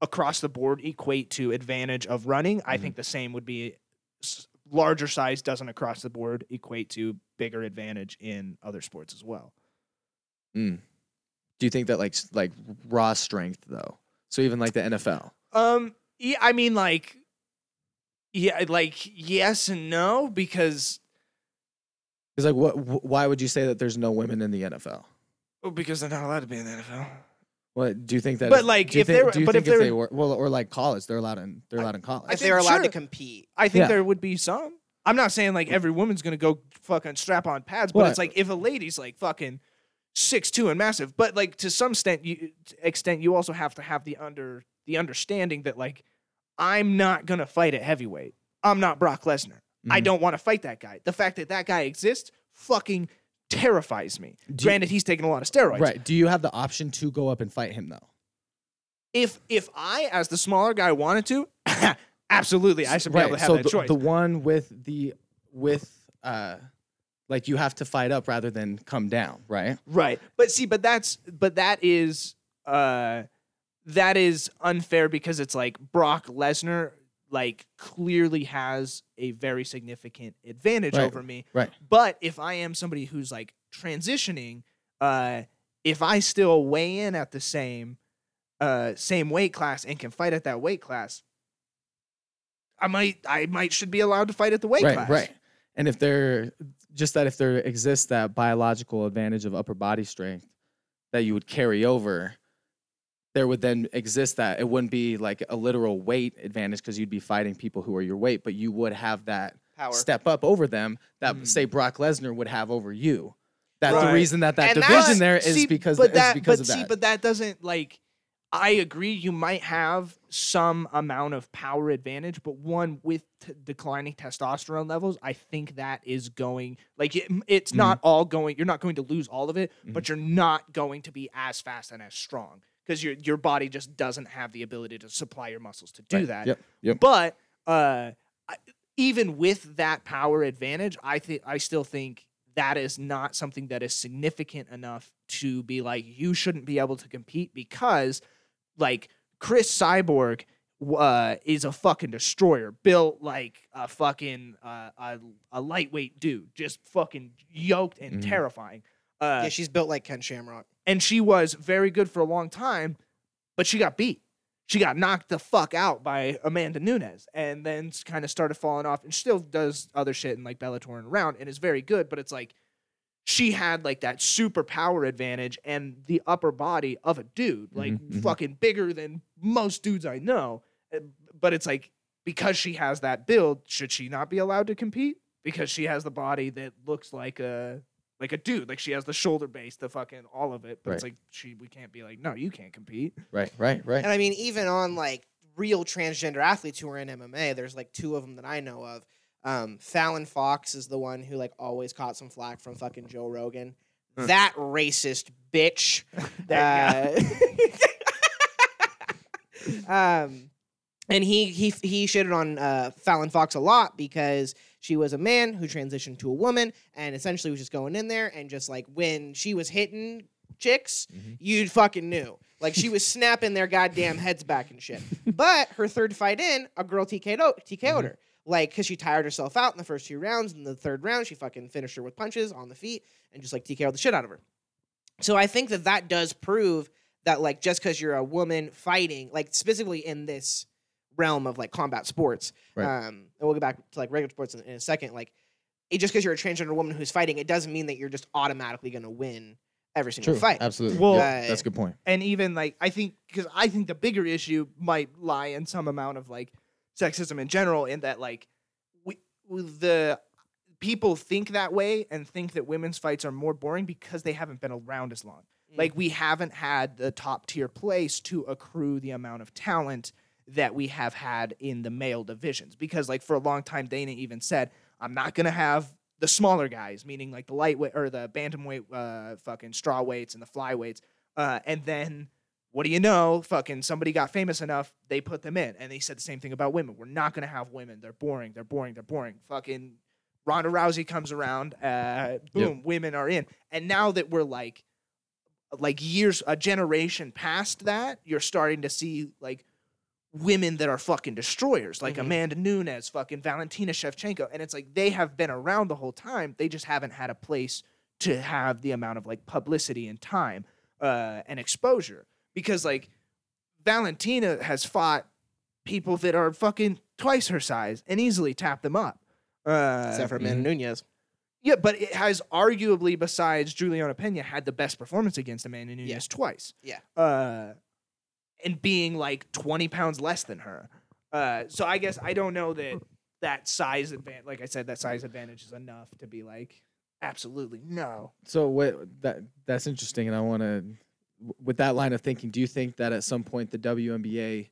across the board equate to advantage of running. I think the same would be larger size doesn't across the board equate to bigger advantage in other sports as well. Mm. Do you think that like s- like raw strength though? So even like the NFL. Um, yeah, I mean, like, Yeah, like yes and no because It's like, what? wh- Why would you say that there's no women in the NFL? well, because they're not allowed to be in the NFL. What do you think that? But, if- like, do you if think, they were- do you but if if they they were- were well, or like college, they're allowed in they're allowed in college. if think- they're allowed to sure. compete. I think Yeah. there would be some. I'm not saying like mm. every woman's gonna go fucking strap on pads, but Well, it's like if a lady's like fucking six two and massive, but like to some extent, you extent you also have to have the under the understanding that like I'm not gonna fight at heavyweight. I'm not Brock Lesnar. I Mhm. don't want to fight that guy. The fact that that guy exists fucking terrifies me. Do you- Granted, he's taking a lot of steroids. Right? Do you have the option to go up and fight him though? If if I, as the smaller guy, wanted to, [LAUGHS] absolutely, I should be right. able to have so that the, choice. the one with the with uh, like you have to fight up rather than come down, right? Right. But see, but that's but that is uh that is unfair because it's like Brock Lesnar like clearly has a very significant advantage Right. over me. Right. But if I am somebody who's like transitioning, uh if I still weigh in at the same uh same weight class and can fight at that weight class, I might I might should be allowed to fight at the weight right. class. Right. And if there just that if there exists that biological advantage of upper body strength that you would carry over, there would then exist that it wouldn't be like a literal weight advantage because you'd be fighting people who are your weight, but you would have that Power. step up over them that Mm. say Brock Lesnar would have over you. That Right. the reason that that And division there is See, because but is that, because but of see, that. but that doesn't like. I agree. You might have some amount of power advantage, but one with t- declining testosterone levels, I think that is going like it, it's not Mm-hmm. all going. You're not going to lose all of it, but you're not going to be as fast and as strong because your your body just doesn't have the ability to supply your muscles to do Right. that. Yep. Yep. But uh, I, even with that power advantage, I think I still think that is not something that is significant enough to be like you shouldn't be able to compete because like Cris Cyborg uh, is a fucking destroyer, built like a fucking uh, a, a lightweight dude, just fucking yoked and Mhm. terrifying. Uh, yeah, she's built like Ken Shamrock. And she was very good for a long time, but she got beat. She got knocked the fuck out by Amanda Nunes, and then kind of started falling off, and still does other shit in like Bellator and around, and is very good. But it's like she had like that super power advantage and the upper body of a dude, like Mhm, mhm. fucking bigger than most dudes I know. Uh, But it's like because she has that build, should she not be allowed to compete? Because she has the body that looks like a like a dude, like she has the shoulder base, the fucking all of it. But it's Right. like she, we can't be like, no, you can't compete. right, right, right. And I mean, even on like real transgender athletes who are in MMA, there's like two of them that I know of. Um, Fallon Fox is the one who like always caught some flack from fucking Joe Rogan. Huh. That racist bitch. [LAUGHS] There Uh, [LAUGHS] um, and he he he shitted on uh, Fallon Fox a lot because she was a man who transitioned to a woman and essentially was just going in there and just like when she was hitting chicks, Mhm. you fucking knew. Like she was [LAUGHS] snapping their goddamn heads back and shit. But her third fight in, a girl TK'd, o- TKO'd her. Like, because she tired herself out in the first two rounds. In the third round, she fucking finished her with punches on the feet and just like TKO'd the shit out of her. So I think that that does prove that, like, just because you're a woman fighting, like, specifically in this realm of like combat sports, Right. um, and we'll get back to like regular sports in, in a second. Like, it, just because you're a transgender woman who's fighting, it doesn't mean that you're just automatically going to win every single True. fight. Absolutely. Well- Yep, that's a good point. and even like I think because I think the bigger issue might lie in some amount of like sexism in general, in that like we the people think that way and think that women's fights are more boring because they haven't been around as long. Like we haven't had the top tier place to accrue the amount of talent that we have had in the male divisions. Because like for a long time, Dana even said, "I'm not gonna have the smaller guys, meaning like the lightweight or the bantamweight, uh, fucking straw weights and the flyweights." Uh, and then what do you know? Fucking somebody got famous enough, they put them in, and they said the same thing about women. We're not gonna have women. They're boring. They're boring. They're boring. Fucking Ronda Rousey comes around, uh, boom, women are in. And now that we're like, like years, a generation past that, you're starting to see like women that are fucking destroyers, like Mhm. Amanda Nunes, fucking Valentina Shevchenko, and it's like they have been around the whole time. They just haven't had a place to have the amount of like publicity and time uh, and exposure because like Valentina has fought people that are fucking twice her size and easily tap them up. Uh, Except for Amanda Nunes. yeah, but it has arguably, besides Julianna Peña, had the best performance against Amanda Nunes Yeah. twice. Yeah. Uh, and being like 20 pounds less than her. Uh, so I guess I don't know that that size advantage, like I said, that size advantage is enough to be like, absolutely no. So what that that's interesting, and I want to, with that line of thinking, do you think that at some point the WNBA,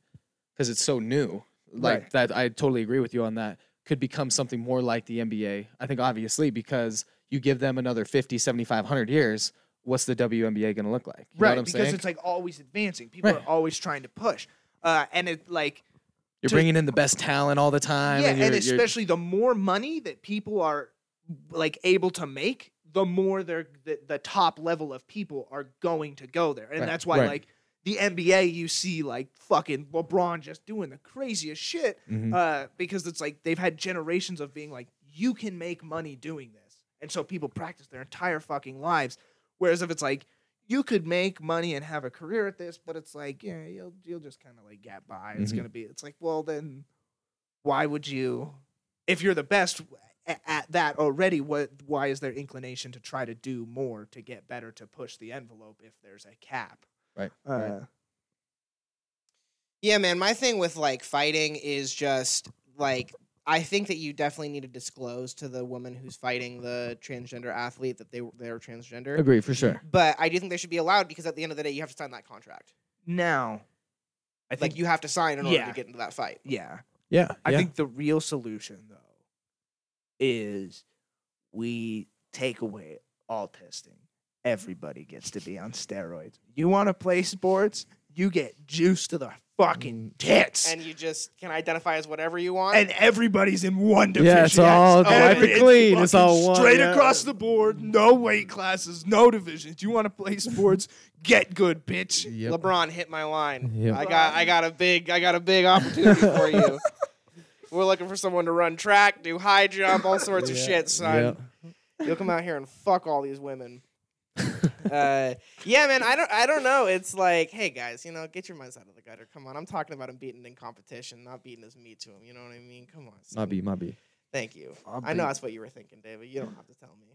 because it's so new, like Right. that, I totally agree with you on that, could become something more like the NBA? I think obviously because you give them another 50, 75, 100 years, what's the WNBA going to look like? You know right. what I'm because saying? it's like always advancing. People Right. are always trying to push. Uh, and it like, you're to- bringing in the best talent all the time. yeah, and, and especially the more money that people are like able to make, the more they're the, the top level of people are going to go there, and Right, that's why right. like the NBA, you see like fucking LeBron just doing the craziest shit Mhm. uh, because it's like they've had generations of being like you can make money doing this, and so people practice their entire fucking lives. Whereas if it's like you could make money and have a career at this, but it's like yeah, you'll you'll just kind of like get by. It's Mhm. gonna be. It's like well then, why would you? If you're the best at, at that already, what? Why is there inclination to try to do more to get better to push the envelope if there's a cap? Right, Uh, right. Yeah, man. My thing with like fighting is just like I think that you definitely need to disclose to the woman who's fighting the transgender athlete that they they're transgender. agree for sure. But I do think they should be allowed because at the end of the day, you have to sign that contract. Now, I think Like you have to sign in order Yeah. to get into that fight. yeah. Yeah, I yeah. think the real solution though is we take away all testing. Everybody gets to be on steroids. You want to play sports? You get juice to the fucking mm. tits. And you just can identify as whatever you want. and everybody's in one division. Yeah, it's all wipe Every- it clean. It's fucking all one, straight yeah. across the board. No weight classes, no divisions. You want to play [LAUGHS] sports? Get good, bitch. Yep. LeBron hit my line. Yep. I got I got a big I got a big opportunity for you. [LAUGHS] We're looking for someone to run track, do high jump, all sorts of shit, son. You'll come out here and fuck all these women. [LAUGHS] uh, yeah, man. I don't. I don't know. It's like, hey guys, you know, get your minds out of the gutter. Come on. I'm talking about him beating in competition, not beating his meat to him. You know what I mean? Come on. son. Might be, might be. Thank you. I'll I know beat- that's what you were thinking, David. You don't have to tell me.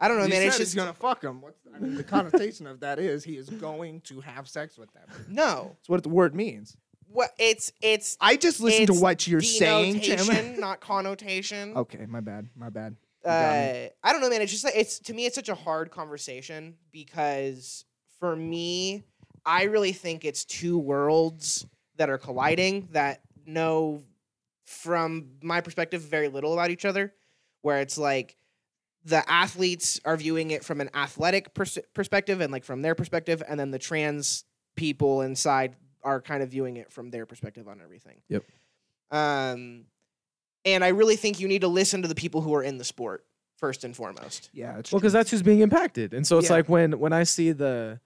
I don't know, He man. said It's he's just gonna fuck him. What's I mean, the connotation of that is he is going to have sex with them. no. That's what the word means. What it's it's I just listened to It's what you're saying, Jim. denotation, not connotation. Okay, my bad. My bad. Uh. I don't know, man. It's just like it's to me, it's such a hard conversation because for me, I really think it's two worlds that are colliding that know, from my perspective, very little about each other. Where it's like the athletes are viewing it from an athletic pers- perspective and like from their perspective, and then the trans people inside are kind of viewing it from their perspective on everything. Yep. Um, and I really think you need to listen to the people who are in the sport first and foremost. Yeah, it's Well, because that's who's being impacted, and so it's Yeah. like when when I see the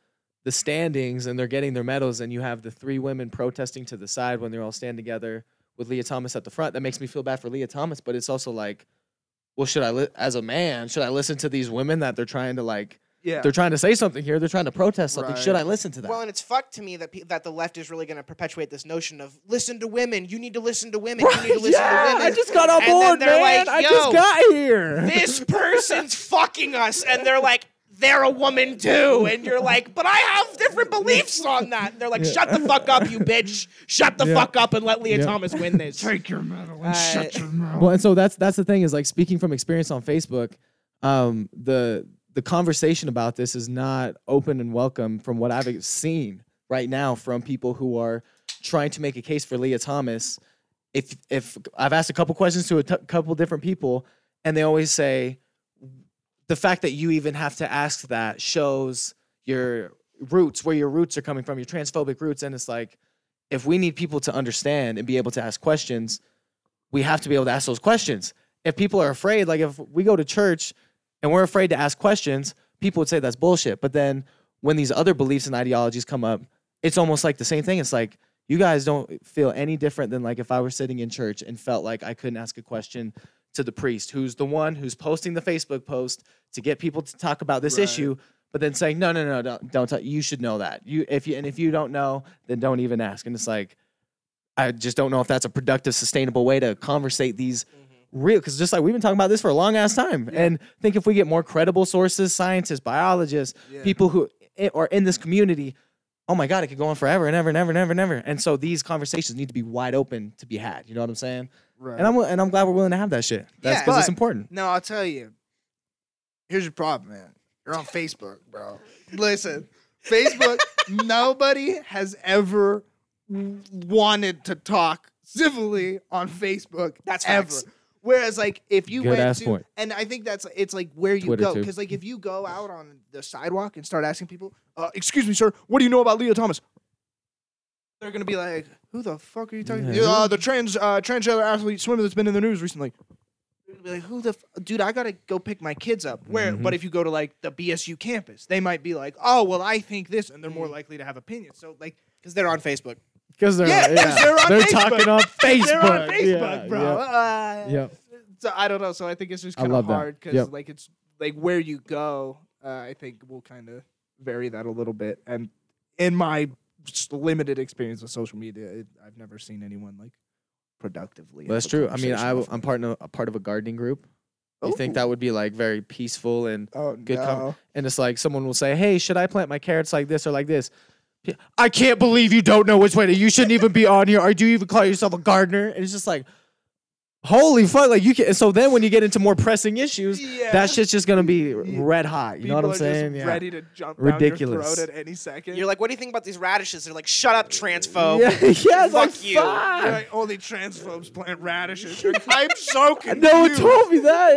the standings and they're getting their medals, and you have the three women protesting to the side when they're all stand together with Lia Thomas at the front. That makes me feel bad for Lia Thomas, but it's also like, well, should I li- as a man should I listen to these women that they're trying to like yeah. they're trying to say something here, they're trying to protest something. Should I listen to that? Well, and it's fucked to me that pe- that the left is really going to perpetuate this notion of listen to women. You need to listen to women. You need to listen yeah, to women. I just got on And then board, man. like, I just got here. this [LAUGHS] person's fucking us, and they're like, they're a woman too, and you're like, but I have different beliefs on that. And they're like, shut the fuck up, you bitch. Shut the Yeah. fuck up and let Lia Yeah. Thomas win this. Take your medal and Uh, shut your mouth. Well, and so that's that's the thing is like speaking from experience on Facebook, um, the the conversation about this is not open and welcome from what I've seen right now from people who are trying to make a case for Lia Thomas. If if I've asked a couple questions to a t- couple different people, and they always say the fact that you even have to ask that shows your roots, where your roots are coming from, your transphobic roots, and it's like if we need people to understand and be able to ask questions we have to be able to ask those questions. If people are afraid, like if we go to church and we're afraid to ask questions, people would say that's bullshit. But then when these other beliefs and ideologies come up, it's almost like the same thing. It's like you guys don't feel any different than like if I were sitting in church and felt like I couldn't ask a question to the priest, who's the one who's posting the Facebook post to get people to talk about this Right. issue, but then saying no, no, no, don't, don't. Talk. You should know that. You if you and if you don't know, then don't even ask. And it's like I just don't know if that's a productive, sustainable way to conversate these real. Because just like we've been talking about this for a long ass time, and think if we get more credible sources, scientists, biologists, Yeah. people who are in this community. Oh my God, it could go on forever and ever and ever and ever and ever. And so these conversations need to be wide open to be had. You know what I'm saying? Right. And I'm and I'm glad we're willing to have that shit. That's Yeah, because it's important. No, I'll tell you. Here's your problem, man. You're on Facebook, bro. Listen, Facebook, [LAUGHS] nobody has ever wanted to talk civilly on Facebook. That's ever. facts. Whereas, like, if you Good went ass to, point. and I think that's it's like where you Twitter go too. because, like, if you go out on the sidewalk and start asking people, uh, "Excuse me, sir, what do you know about Lia Thomas?" They're gonna be like, "Who the fuck are you talking? Yeah. to? Uh, the trans uh, transgender athlete swimmer that's been in the news recently." They're gonna be like, "Who the f- dude? I gotta go pick my kids up." Where, Mhm. but if you go to like the BSU campus, they might be like, "Oh, well, I think this," and they're more Mm. likely to have opinions. So, like, Because they're on Facebook. Because they're, Yeah, 'cause they're on Facebook. talking on Facebook. [LAUGHS] they're on Facebook, Yeah, bro. yeah. Uh, Yep. So I don't know. So I think it's just kind of hard because Yep. like it's like where you go. Uh, I think will kind of vary that a little bit. And in my limited experience with social media, it, I've never seen anyone like productively. Well, that's true. I mean, conversation I, off w- I'm part of a part of a gardening group. You think that would be like very peaceful and Oh good no! com- and it's like someone will say, "Hey, should I plant my carrots like this or like this?" P- I can't believe you don't know which way to. You shouldn't even be on here. Or do you even call yourself a gardener? And it's just like, holy fuck! Like you can. and So then when you get into more pressing issues, Yeah. that shit's just gonna be red hot. You People know what I'm are saying? Just Yeah. ready to jump Ridiculous. down your throat at any second. You're like, what do you think about these radishes? They're like, shut up, transphobe. Yeah, [LAUGHS] yeah, it's like, Fuck you. like, oh, only transphobes plant radishes. [LAUGHS] [LAUGHS] I'm so confused. No one told me that.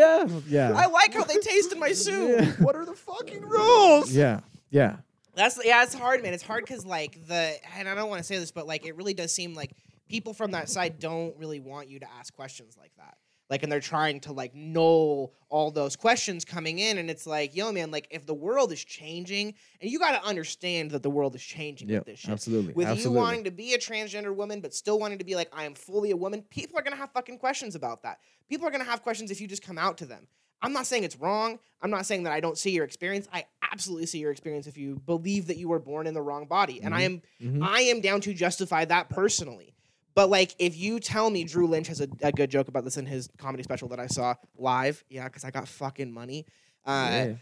Yeah, yeah, I like how they taste in my soup. yeah. What are the fucking rules? yeah, yeah. That's yeah, it's hard, man. It's hard because like the and I don't want to say this, but like it really does seem like people from that side don't really want you to ask questions like that. Like, and they're trying to like null all those questions coming in, and it's like, yo, man, like if the world is changing, and you got to understand that the world is changing Yep, with this shit. absolutely. With absolutely. you wanting to be a transgender woman, but still wanting to be like, I am fully a woman, people are gonna have fucking questions about that. People are gonna have questions if you just come out to them. I'm not saying it's wrong. I'm not saying that I don't see your experience. I absolutely see your experience if you believe that you were born in the wrong body. And I am Mhm. I am down to justify that personally. But like if you tell me Drew Lynch has a, a good joke about this in his comedy special that I saw live, yeah, because I got fucking money. Uh, Yeah.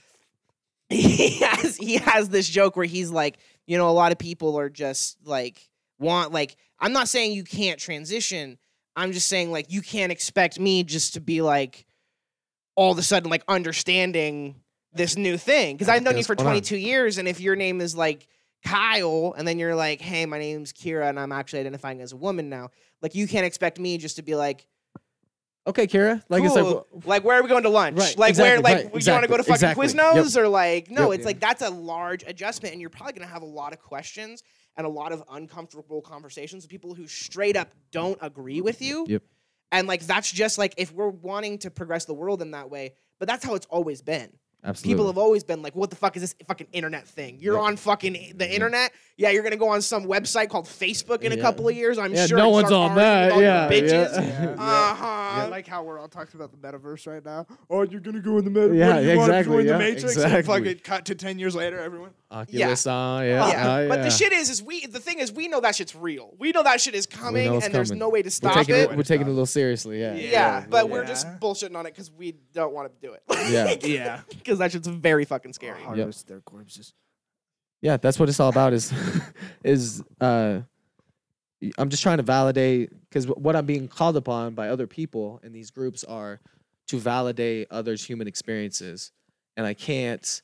[LAUGHS] he has he has this joke where he's like, you know, a lot of people are just like want like I'm not saying you can't transition. I'm just saying like you can't expect me just to be like all of a sudden like understanding this new thing because I've known you for going on? 22 years and if your name is like Kyle and then you're like, "Hey, my name's Kira and I'm actually identifying as a woman now." Like you can't expect me just to be like, Okay, Kira. Like it's like Cool. like where are we going to lunch? Right, Like where exactly, like right, you want to go to fucking exactly. Quiznos or like no, Yep. it's like that's a large adjustment and you're probably going to have a lot of questions and a lot of uncomfortable conversations with people who straight up don't agree with you. Yep. And like that's just like if we're wanting to progress the world in that way, but that's how it's always been. absolutely. People have always been like, "What the fuck is this fucking internet thing? You're on fucking the internet? Yeah, you're gonna go on some website called Facebook in a couple of years. I'm Yeah, sure. no one's on that, yeah, bitches. yeah. Uh huh. I like how we're all talking about the metaverse right now. Oh, you're gonna go in the metaverse. Yeah, you wanna exactly, join yeah, the Matrix and exactly. fucking cut to ten years later, everyone. Oculus on, yeah. Yeah, oh, but the yeah. shit is, is we. The thing is, we know that shit's real. We know that shit is coming, and it's there's coming. no way to we're stop taking it. it. We're taking it a little seriously, yeah. yeah, but we're yeah. just bullshitting on it because we don't want to do it. Yeah. [LAUGHS] Yeah. because that shit's very fucking scary. Harvest their corpses. Yeah that's what it's all about is [LAUGHS] is uh i'm just trying to validate because what i'm being called upon by other people in these groups are to validate others human experiences. And i can't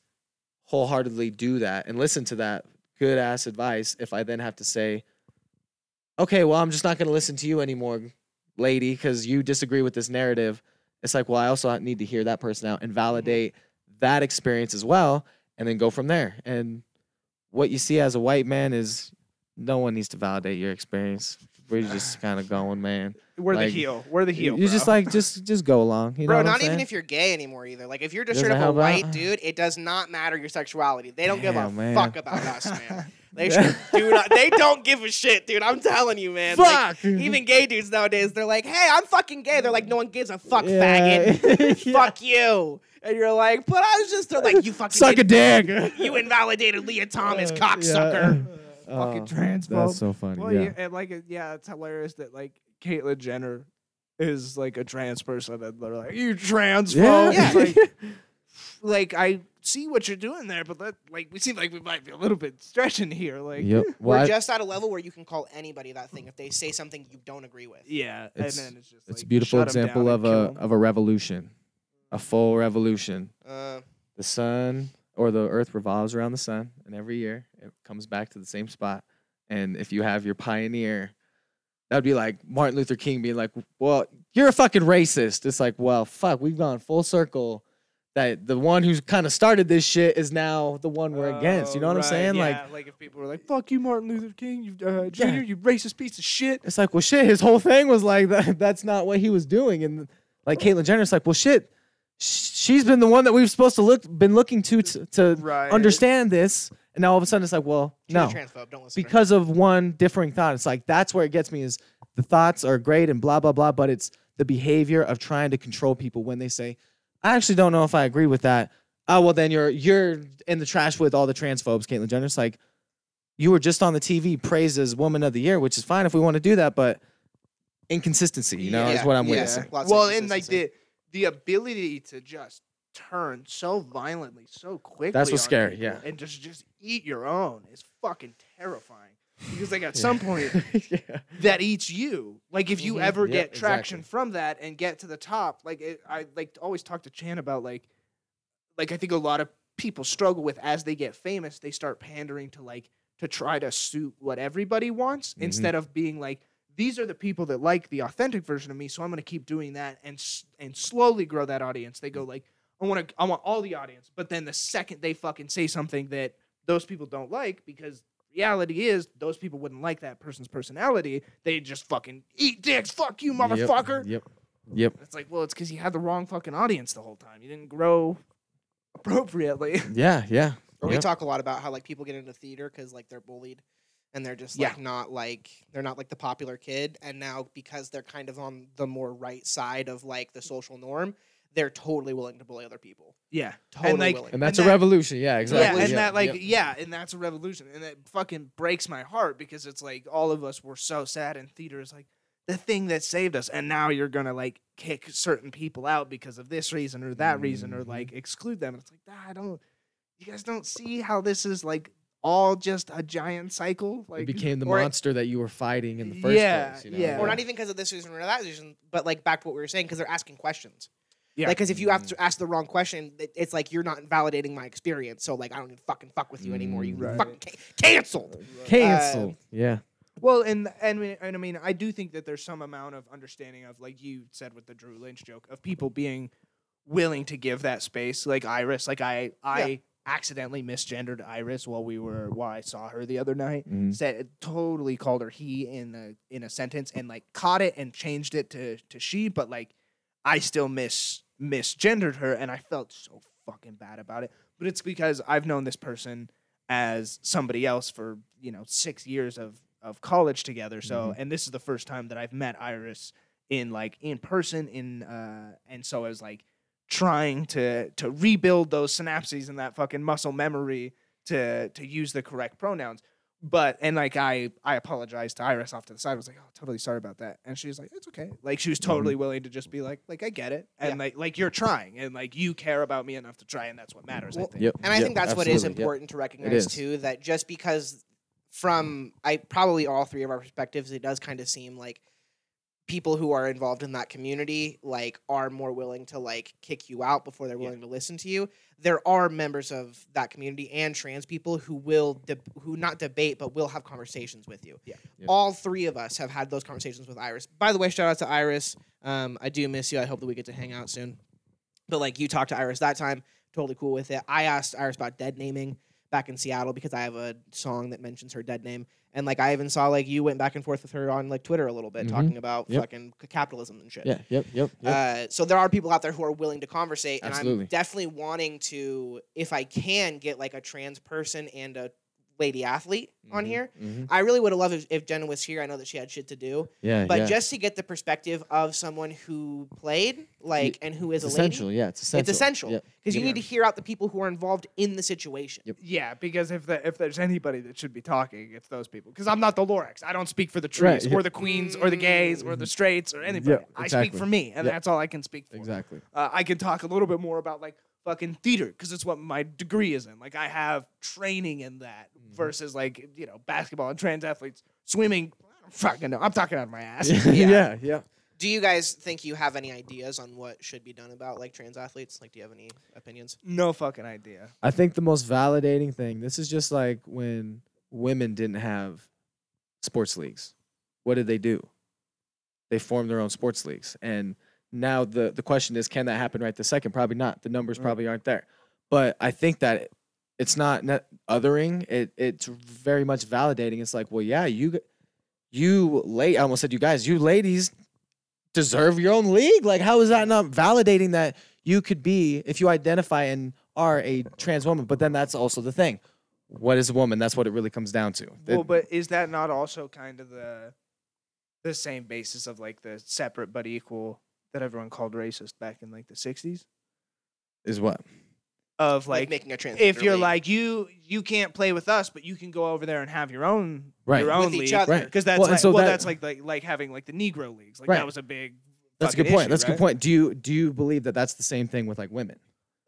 wholeheartedly do that and listen to that good ass advice if i then have to say okay well i'm just not going to listen to you anymore lady because you disagree with this narrative. It's like well i also need to hear that person out and validate that experience as well and then go from there. And what you see as a white man is no one needs to validate your experience. We're just [SIGHS] kind of going, man. We're Like, the heel. We're the heel. you just bro. like just just go along. You know Bro, what I'm not even if you're gay anymore either. Like if you're just Doesn't straight up a help out. white dude, it does not matter your sexuality. They don't give a man. fuck about us, man. [LAUGHS] They should [LAUGHS] do not, they don't give a shit, dude. I'm telling you, man. Like, Fuck. even gay dudes nowadays, they're like, "Hey, I'm fucking gay." They're like, "No one gives a fuck, Yeah. faggot. [LAUGHS] Yeah. Fuck you." And you're like, "But I was just." They're like, "You fucking Suck a dick. [LAUGHS] You invalidated Lia Thomas, Uh, cocksucker." yeah. fucking transphobe. That's so funny. well, yeah. yeah. and like, yeah, it's hilarious that like Caitlyn Jenner is like a trans person, and they're like, "You transphobe." Yeah. It's like, [LAUGHS] like I see what you're doing there, but that like we seem like we might be a little bit stretching here. Like, yep. [LAUGHS] We're Well, I- just at a level where you can call anybody that thing if they say something you don't agree with. yeah, It's- and then it's just it's like, a beautiful example of a of a revolution, a full revolution. Uh, The sun or the earth revolves around the sun, and every year it comes back to the same spot. And if you have your pioneer, that would be like Martin Luther King being like, "Well, you're a fucking racist." It's like, well, fuck, we've gone full circle. That the one who's kind of started this shit is now the one we're against. You know what Oh, I'm saying? right, Like, like if people were like, "Fuck you, Martin Luther King, you uh, Jr., Yeah. you racist piece of shit." it's like, well, shit. His whole thing was like [LAUGHS] that. That's not what he was doing. And like Caitlyn Jenner's like, well, shit. Sh- She's been the one that we've supposed to look been looking to to, to Right. understand this, and now all of a sudden it's like, well, she's no, a transphobe. Don't listen. to her. because of one differing thought. It's like that's where it gets me is the thoughts are great and blah blah blah, but it's the behavior of trying to control people when they say, I actually don't know if I agree with that. Oh well then you're you're in the trash with all the transphobes, Caitlyn Jenner. It's like you were just on the TV praised as woman of the year, which is fine if we want to do that, but inconsistency, you know, is what I'm yeah. witnessing. Lots well, and like the the ability to just turn so violently, so quickly. That's what's scary, yeah. and just just eat your own is fucking terrifying. Because like at some [LAUGHS] point yeah. that eats you. Like if you Mhm. ever Yep, get traction exactly. from that and get to the top, like it, I like always talk to Chan about like, like I think a lot of people struggle with as they get famous, they start pandering to like to try to suit what everybody wants Mhm. instead of being like these are the people that like the authentic version of me, so I'm gonna keep doing that and and slowly grow that audience. They go like, I want to, I want all the audience, but then the second they fucking say something that those people don't like, because reality is those people wouldn't like that person's personality, they just fucking eat dicks. Fuck you, motherfucker. Yep. Yep. It's like, well, it's because you had the wrong fucking audience the whole time. You didn't grow appropriately. Yeah, yeah. Or we talk a lot about how like people get into theater because like they're bullied, and they're just like not like they're not like the popular kid, and now because they're kind of on the more right side of like the social norm, they're totally willing to bully other people. Yeah, Totally like- willing. And that's And a that- revolution. Yeah, exactly. Yeah, and Yep, that like yep. yeah, and that's a revolution, and it fucking breaks my heart because it's like all of us were so sad, and theater is like the thing that saved us, and now you're gonna like kick certain people out because of this reason or that reason, or Mhm. like exclude them. And it's like ah, I don't, you guys don't see how this is like all just a giant cycle. Like it became the or it- monster that you were fighting in the first Yeah, place. You know? yeah. Or not even because of this reason or that reason, but like back to what we were saying because they're asking questions. Yeah. Like, because if you have to ask the wrong question, it- it's like you're not validating my experience. So like, I don't even fucking fuck with you anymore. You Mm. Right. fucking ca- canceled. Canceled. yeah. Well, and and and I mean, I do think that there's some amount of understanding of, like you said with the Drew Lynch joke, of people being willing to give that space. Like Iris, like I I accidentally misgendered Iris while we were while I saw her the other night. Mhm. Said totally called her he in a in a sentence and like caught it and changed it to to she, but like I still mis misgendered her and I felt so fucking bad about it. But it's because I've known this person as somebody else for you know six years of of college together. So and this is the first time that I've met Iris in like in person in uh and so I was like trying to to rebuild those synapses and that fucking muscle memory to to use the correct pronouns. But and like I I apologized to Iris off to the side. I was like, oh, totally sorry about that. And she was like, it's okay. Like she was mm-hmm. totally willing to just be like, like I get it, and Yeah. like like you're trying, and like you care about me enough to try, and that's what matters. I Well, think. Yep. And I yep, think that's what is absolutely, yep. important to recognize is. too. That just because from I probably all three of our perspectives, it does kind of seem like people who are involved in that community like are more willing to like kick you out before they're Yeah. willing to listen to you. There are members of that community and trans people who will deb who not debate but will have conversations with you. Yeah. Yep. All three of us have had those conversations with Iris. By the way, shout out to Iris. Um, I do miss you. I hope that we get to hang out soon. But like you talked to Iris that time, totally cool with it. I asked Iris about dead naming back in Seattle because I have a song that mentions her dead name. And like I even saw like you went back and forth with her on like Twitter a little bit Mhm. talking about Yep. fucking capitalism and shit. Yeah. Yep. Yep. Yep. Uh, so there are people out there who are willing to conversate, and I'm definitely wanting to, if I can, get like a trans person and a lady athlete on Mhm, here. mhm. I really would have loved if, if Jenna was here. I know that she had shit to do, Yeah, but yeah. just to get the perspective of someone who played, like, and who is it's a lady, essential. Yeah, it's essential. it's essential Yep. because you Yeah. need to hear out the people who are involved in the situation. Yep. Yeah, because if the, if there's anybody that should be talking, it's those people. Because I'm not the Lorax. I don't speak for the trees yeah. or the queens or the gays or the straights or anybody. Yeah, I speak for me, and Yeah. that's all I can speak for. Exactly. Uh, I can talk a little bit more about like fucking theater because it's what my degree is in. Like I have training in that Mm-hmm. versus like you know basketball and trans athletes, swimming. I don't fucking know. I'm talking out of my ass. [LAUGHS] yeah, yeah. Do you guys think you have any ideas on what should be done about like trans athletes? Like, do you have any opinions? no fucking idea. I think the most validating thing. This is just like when women didn't have sports leagues. What did they do? They formed their own sports leagues, and now the the question is, can that happen right this second? Probably not. The numbers Mm. probably aren't there. But I think that it's not net othering. It it's very much validating. It's like, well, yeah, you you late. I almost said you guys. You ladies deserve your own league. Like, how is that not validating that you could be if you identify and are a trans woman? But then that's also the thing. What is a woman? That's what it really comes down to. Well, It- but is that not also kind of the the same basis of like the separate but equal that everyone called racist back in like the '60s? is what? Of Like, like, making a trans if you're like you you can't play with us, but you can go over there and have your own Right. your With own each league, other. Right. Because that's Well, like, so well, that- that's like, like like having like the Negro leagues. Like Right. that was a big. That's a good point. issue, That's a right? good point. Do you do you believe that that's the same thing with like women?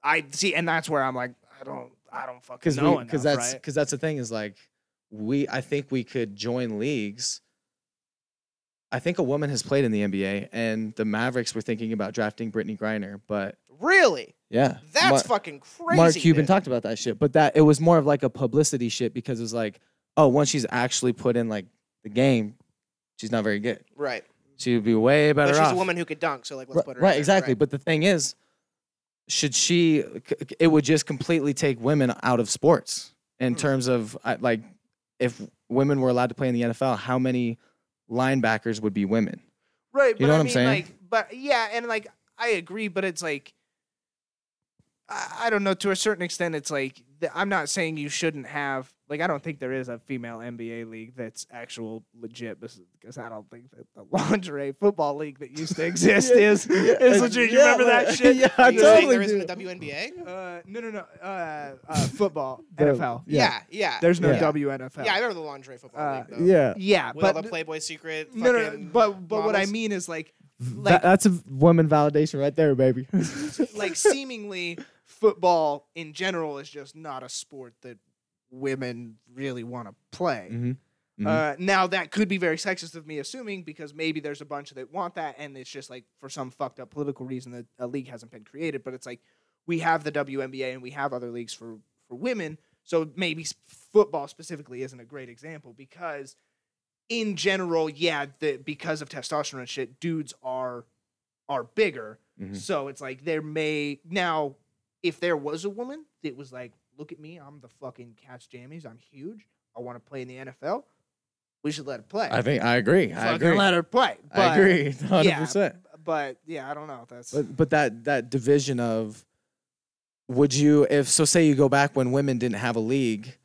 I see, and that's where I'm like, I don't, I don't fucking Because know because enough, that's right? because that's the thing is like we I think we could join leagues. I think a woman has played in the NBA, and the Mavericks were thinking about drafting Brittney Griner, but really, yeah, that's Mar- fucking crazy. Mark Cuban dude. talked about that shit, but that it was more of like a publicity shit because it was like, oh, once she's actually put in like the game, she's not very good. right? She would be way better But she's off. a woman who could dunk, so like let's put her. in right, there, exactly. But the thing is, should she? c- c- It would just completely take women out of sports in Hmm. terms of I- like, if women were allowed to play in the NFL, how many linebackers would be women? Right, You but know I what I'm mean, saying? like, but yeah, and like I agree, but it's like I, I don't know. To a certain extent, it's like I'm not saying you shouldn't have. Like, I don't think there is a female NBA league that's actual legit because I don't think that the [LAUGHS] lingerie football league that used to [LAUGHS] exist is is legit. You yeah, remember that shit? [LAUGHS] yeah, Are I you saying totally there isn't do. a WNBA? Uh, no, no, no. Uh, uh, football, The- NFL. Yeah, yeah. There's no Yeah. WNFL. Yeah, I remember the lingerie football Uh, league though. Yeah, yeah, With all but the Playboy secret. no, no, no, fucking but but what I mean is like That- that's a woman validation right there, baby. like seemingly football in general is just not a sport that women really want to play. Mhm, mhm. Uh, now that could be very sexist of me assuming because maybe there's a bunch that want that and it's just like for some fucked up political reason that a league hasn't been created. But it's like we have the WNBA and we have other leagues for for women, so maybe football specifically isn't a great example because in general, yeah, the, because of testosterone and shit, dudes are are bigger. Mhm. So it's like there may now, if there was a woman that was like, "Look at me, I'm the fucking cat's jammies. I'm huge. I want to play in the NFL." We should let her play. I think I agree. I Fucking agree. let her play. I agree, [LAUGHS] hundred yeah, percent. But yeah, I don't know. That's But but that that division of would you if so say you go back when women didn't have a league,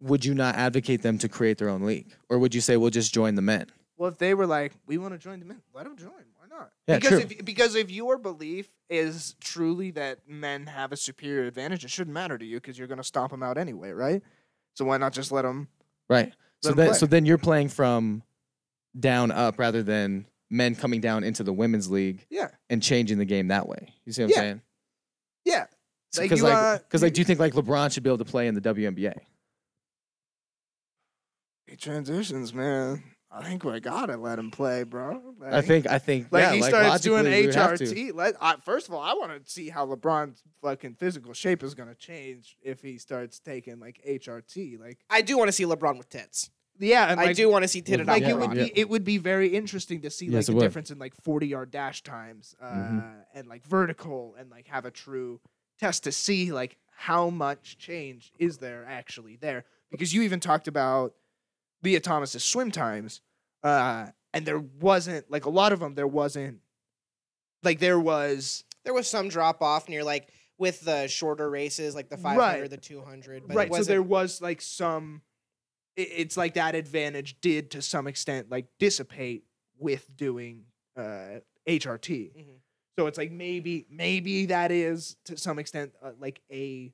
would you not advocate them to create their own league, or would you say we'll just join the men? well, if they were like, "We want to join the men," let them join. Not? Yeah, because true. if because if your belief is truly that men have a superior advantage, it shouldn't matter to you because you're going to stomp them out anyway, right? So why not just let them? Right. So Let 'em then so then you're playing from down up rather than men coming down into the women's league Yeah, and changing the game that way. You see what Yeah. I'm saying? yeah. Like Because like, uh, because like, do you think like LeBron should be able to play in the WNBA? He transitions, man. I think we gotta let him play, bro. I think I think Like yeah, he like, starts doing logically, we would have to. HRT. Let I, first of all, I want to see how LeBron's fucking physical shape is gonna change if he starts taking like HRT. Like I do want to see LeBron with tits. yeah, and I like, do want to see titted Like out it would LeBron. be it would be very interesting to see like Yes, the it difference in like forty yard dash times uh, Mhm. and like vertical and like have a true test to see like how much change is there actually there because you even talked about Lia Thomas's swim times uh, and there wasn't like a lot of them there wasn't like there was There was some drop off near like with the shorter races like the Right. 500, the 200. But it right. So there was like some. i- It's like that advantage did to some extent like dissipate with doing uh, HRT. Mhm. So it's like maybe maybe that is to some extent uh, like a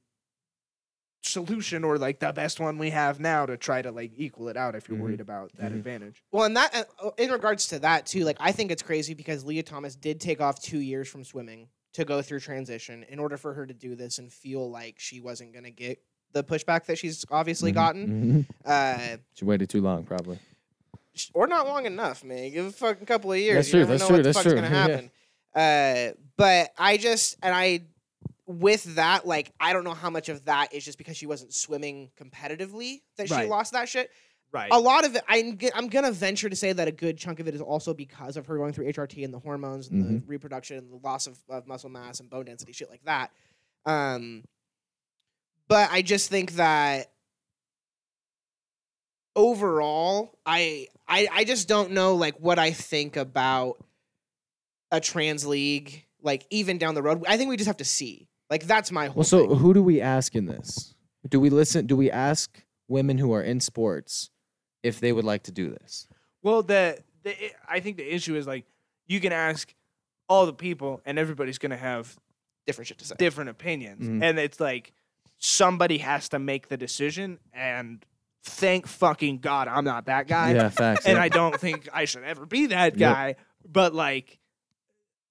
solution or like the best one we have now to try to like equal it out if you're Mhm. worried about that Mhm. advantage. Well, and that uh, in regards to that too, like I think it's crazy because Lia Thomas did take off two years from swimming to go through transition in order for her to do this and feel like she wasn't gonna get the pushback that she's obviously Mhm, gotten. mhm. Uh, She waited too long, probably. or not long enough, man. Give a fucking couple of years. That's you true, never that's know true, what the that's fuck's true, gonna [LAUGHS] yeah. happen. Uh, but I just and I with that, like I don't know how much of that is just because she wasn't swimming competitively that she Right. lost that shit. Right. a lot of it I'm, I'm gonna venture to say that a good chunk of it is also because of her going through hrt and the hormones and the reproduction and the loss of, of muscle mass and bone density shit like that um but i just think that overall I, I i just don't know like what i think about a trans league like even down the road i think we just have to see like that's my whole Well, so thing. who do we ask in this? Do we listen? Do we ask women who are in sports if they would like to do this? Well, the, the i- I think the issue is like you can ask all the people, and everybody's gonna have different shit to say different opinions, Mhm. and it's like somebody has to make the decision. And thank fucking god I'm not that guy, yeah, facts. [LAUGHS] and yeah. I don't think I should ever be that Yep. guy. But like,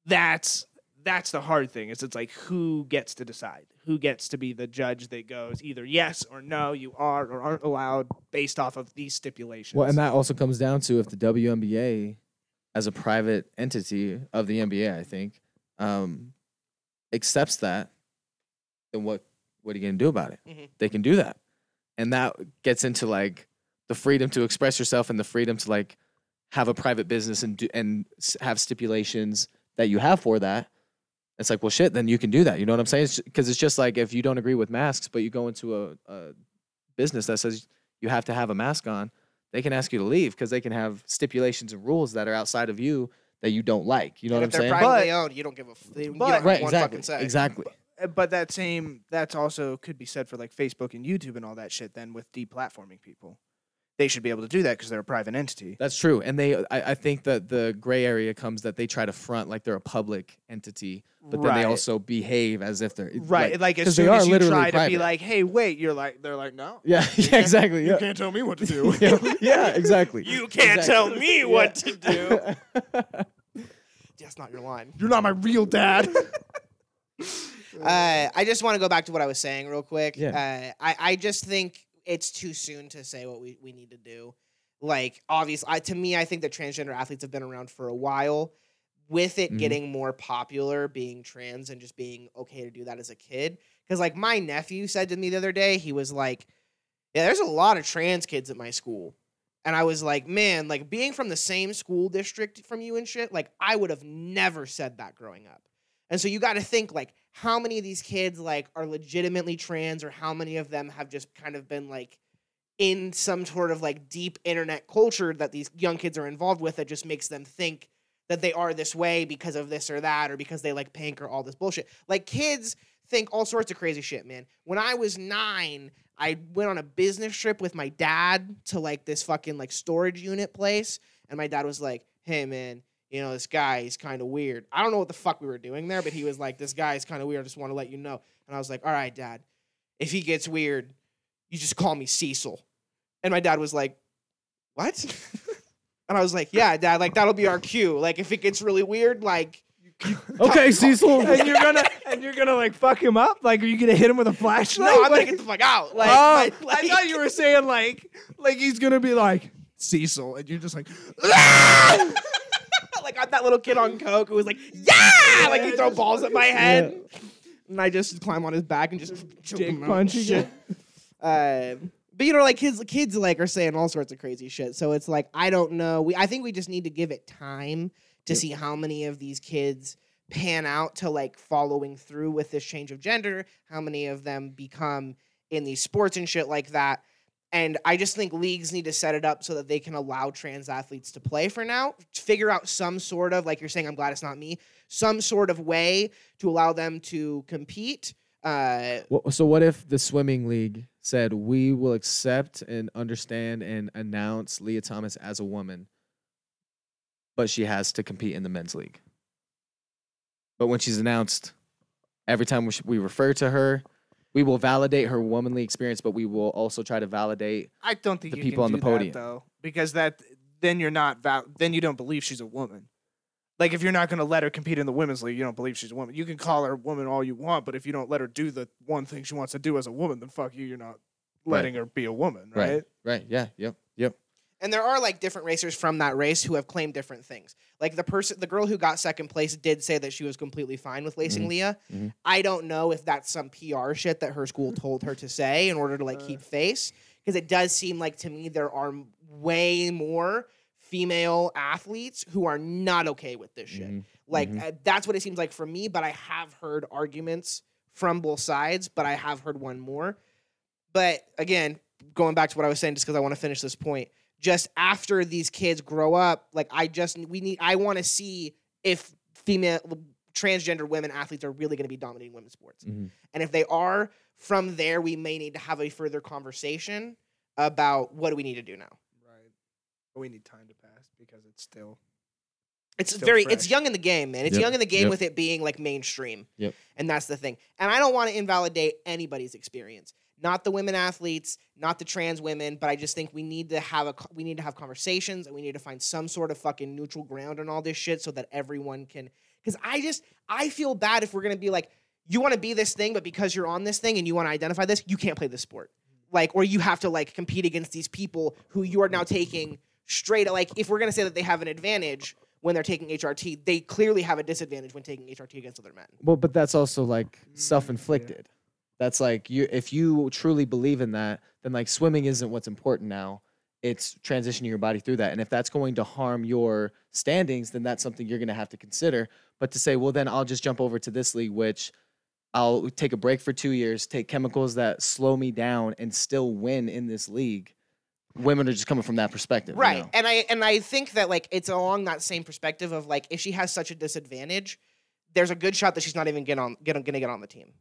that's that's the hard thing. Is it's like who gets to decide? Who gets to be the judge that goes either yes or no, you are or aren't allowed based off of these stipulations. Well, and that also comes down to if the WNBA, as a private entity of the NBA, I think, um, accepts that, then what what are you gonna do about it? Mhm. They can do that, and that gets into like the freedom to express yourself and the freedom to like have a private business and do, and have stipulations that you have for that. It's like, well, shit, then you can do that. You know what I'm saying? Because it's, just like if you don't agree with masks, but you go into a, a business that says you have to have a mask on, they can ask you to leave because they can have stipulations and rules that are outside of you that you don't like. You know and what I'm if they're saying? privately owned, you don't give a. F- they, you But- don't have right, one exactly, fucking say. exactly. Uh, but that same that's also could be said for like Facebook and YouTube and all that shit. Then with deplatforming people, they should be able to do that because they're a private entity. That's true, and they. I, I think that the gray area comes that they try to front like they're a public entity, but then they also behave as if they're Right, like, as 'cause they soon are as you literally try to be like, "Hey, wait," you're like, they're like, "No, Yeah, [LAUGHS] yeah, exactly. you Yeah, can't tell me what to do." [LAUGHS] yeah, yeah, exactly. You can't Exactly. tell me Yeah. what to do. [LAUGHS] That's not your line. You're not my real dad. Uh, I just want to go back to what I was saying real quick. Yeah. Uh, I, I just think it's too soon to say what we, we need to do. Like, obviously, I, to me, I think that transgender athletes have been around for a while. With it Mhm. getting more popular, being trans and just being okay to do that as a kid. Because, like, my nephew said to me the other day, he was like, Yeah, there's a lot of trans kids at my school. And I was like, Man, like, being from the same school district from you and shit, like, I would have never said that growing up. And so you got to think like how many of these kids like are legitimately trans or how many of them have just kind of been like in some sort of like deep internet culture that these young kids are involved with that just makes them think that they are this way because of this or that or because they like pink or all this bullshit. Like kids think all sorts of crazy shit, man. When I was 9, I went on a business trip with my dad to like this fucking like storage unit place and my dad was like, "Hey man, you know, this guy, is kind of weird. I don't know what the fuck we were doing there, but he was like, this guy is kind of weird. I just want to let you know. And I was like, all right, dad, if he gets weird, you just call me Cecil. And my dad was like, what? [LAUGHS] and I was like, yeah, dad, like that'll be our cue. Like if it gets really weird, like, [LAUGHS] okay, Cecil. [LAUGHS] and you're gonna and you're gonna like fuck him up. Like, are you gonna hit him with a flashlight? no, I'm gonna get the fuck out. Oh, like, oh, my- like- I thought you were saying like like he's gonna be like Cecil, and you're just like, like I'm that little kid on coke who was like, yeah, like he throw balls at my head, and I just climb on his back and just choke dick him out. punch Shit. Um, but you know, like kids, kids like are saying all sorts of crazy shit. So it's like I don't know. We I think we just need to give it time to see how many of these kids pan out to like following through with this change of gender. How many of them become in these sports and shit like that. And I just think leagues need to set it up so that they can allow trans athletes to play for now. Figure out some sort of, like you're saying, I'm glad it's not me, some sort of way to allow them to compete Uh, So what if the swimming league said we will accept and understand and announce Lia Thomas as a woman, but she has to compete in the men's league. But when she's announced, every time we refer to her, we will validate her womanly experience, but we will also try to validate. I don't think the you people can on the do that, podium. though, because that then you're not val- then you don't believe she's a woman. Like if you're not going to let her compete in the women's league, you don't believe she's a woman. You can call her a woman all you want, but if you don't let her do the one thing she wants to do as a woman, then fuck you. You're not Right. letting her be a woman, right? Right. Right. Yeah. Yep. Yep. and there are like different racers from that race who have claimed different things. Like the person, the girl who got second place did say that she was completely fine with lacing Mhm. Lia. Mhm. I don't know if that's some PR shit that her school told her to say in order to like Uh. keep face, because it does seem like to me there are way more female athletes who are not okay with this shit. Mhm. Like Mhm. uh, that's what it seems like for me. But I have heard arguments from both sides, but I have heard one more. But again, going back to what I was saying, just because I want to finish this point, just after these kids grow up, like I just we need I want to see if female transgender women athletes are really going to be dominating women's sports, Mhm. and if they are, from there we may need to have a further conversation about what do we need to do now. Right. But we need time to pass because it's still It's Still very it's young in the game, man. It's Yep, young in the game yep. with it being like mainstream. Yep. And that's the thing. And I don't want to invalidate anybody's experience. Not the women athletes, not the trans women, but I just think we need to have a we need to have conversations and we need to find some sort of fucking neutral ground on all this shit so that everyone can cuz I just I feel bad if we're going to be like you want to be this thing but because you're on this thing and you want to identify this, you can't play this sport. Like or you have to like compete against these people who you are now taking straight like if we're going to say that they have an advantage when they're taking HRT, they clearly have a disadvantage when taking HRT against other men. Well, but that's also like yeah. self-inflicted. That's like you if you truly believe in that, then like swimming isn't what's important now. It's transitioning your body through that. And if that's going to harm your standings, then that's something you're going to have to consider. But to say, well, then I'll just jump over to this league, which I'll take a break for two years, take chemicals that slow me down, and still win in this league. Women are just coming from that perspective, you Right. know? And I and I think that like it's along that same perspective of like if she has such a disadvantage, there's a good shot that she's not even get on get, gonna get on the team.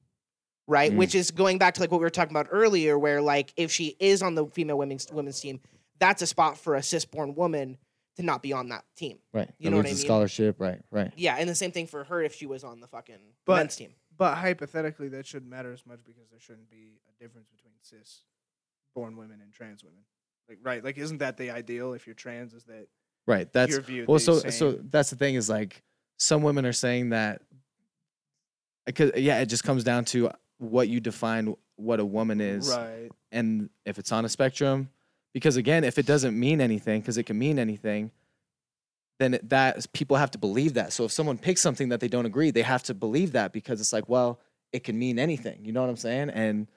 Right? Mm. Which is going back to like what we were talking about earlier, where like if she is on the female women's women's team, that's a spot for a cis born woman to not be on that team. Right. You That know what loses I mean? Scholarship. Right. Right. Yeah, and the same thing for her if she was on the fucking But- men's team. But hypothetically, that shouldn't matter as much because there shouldn't be a difference between cis born women and trans women. Like, right? Like, isn't that the ideal? If you're trans, is that Right. That's your view. viewed well so same? so that's the thing is like some women are saying that because yeah it just comes down to what you define what a woman is right? and if it's on a spectrum because again if it doesn't mean anything because it can mean anything then that people have to believe that so if someone picks something that they don't agree they have to believe that because it's like well it can mean anything you know what i'm saying and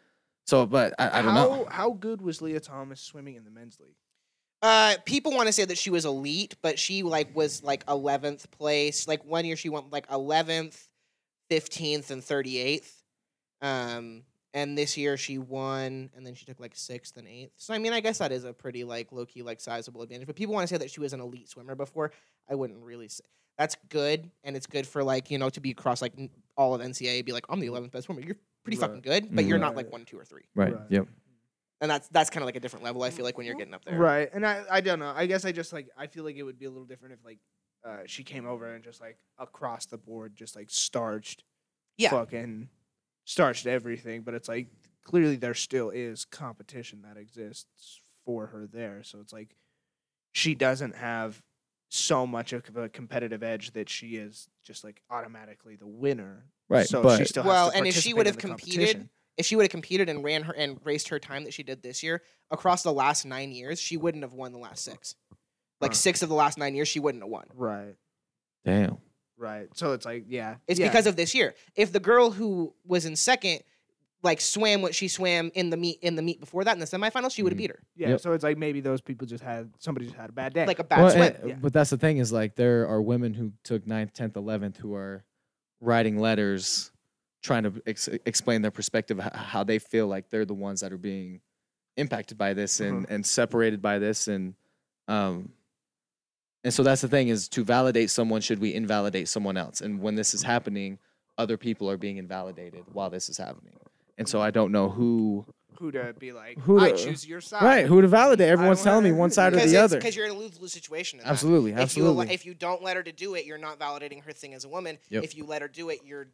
so but i, I don't how, know How good was Lia Thomas swimming in the men's league? Uh, people want to say that she was elite, but she like was like eleventh place. Like one year she went like eleventh, fifteenth, and thirty eighth. Um, and this year she won, and then she took like sixth and eighth. So I mean, I guess that is a pretty like low key like sizable advantage. But people want to say that she was an elite swimmer before. I wouldn't really say that's good, and it's good for like you know to be across like all of NCAA. And be like I'm the eleventh best swimmer. You're pretty fucking good, but you're not like one, two, or three. right, Right. yep And that's that's kind of like a different level. I feel like when you're getting up there. Right. And I, I don't know. I guess I just like I feel like it would be a little different if like uh, she came over and just like across the board just like starched Yeah. fucking starched everything. But it's like clearly there still is competition that exists for her there. So it's like she doesn't have so much of a competitive edge that she is just like automatically the winner. Right, So but- she still has Well, to and if she would have competed, if she would have competed and ran her and raced her time that she did this year across the last nine years, she wouldn't have won the last six. Like Huh. six of the last nine years, she wouldn't have won. Right. damn Right. So it's like yeah. It's yeah. because of this year. If the girl who was in second, like swam what she swam in the meet in the meet before that in the semifinals, she would have Mhm. beat her. Yeah, Yep. so it's like maybe those people just had somebody just had a bad day. Like a bad Well, swim. and- yeah. But that's the thing is like there are women who took 9th, 10th, 11th who are writing letters trying to ex- explain their perspective, how they feel like they're the ones that are being impacted by this and, Uh-huh. and separated by this. And, um, and so that's the thing is to validate someone, should we invalidate someone else? And when this is happening, other people are being invalidated while this is happening. And so I don't know who Who to be like? Who I to- choose your side. right who to validate. Everyone's telling me one side or the other. Because you're in a lose lose situation. in that. Absolutely, If you, absolutely. al- if you don't let her to do it, you're not validating her thing as a woman. Yep. If you let her do it, you're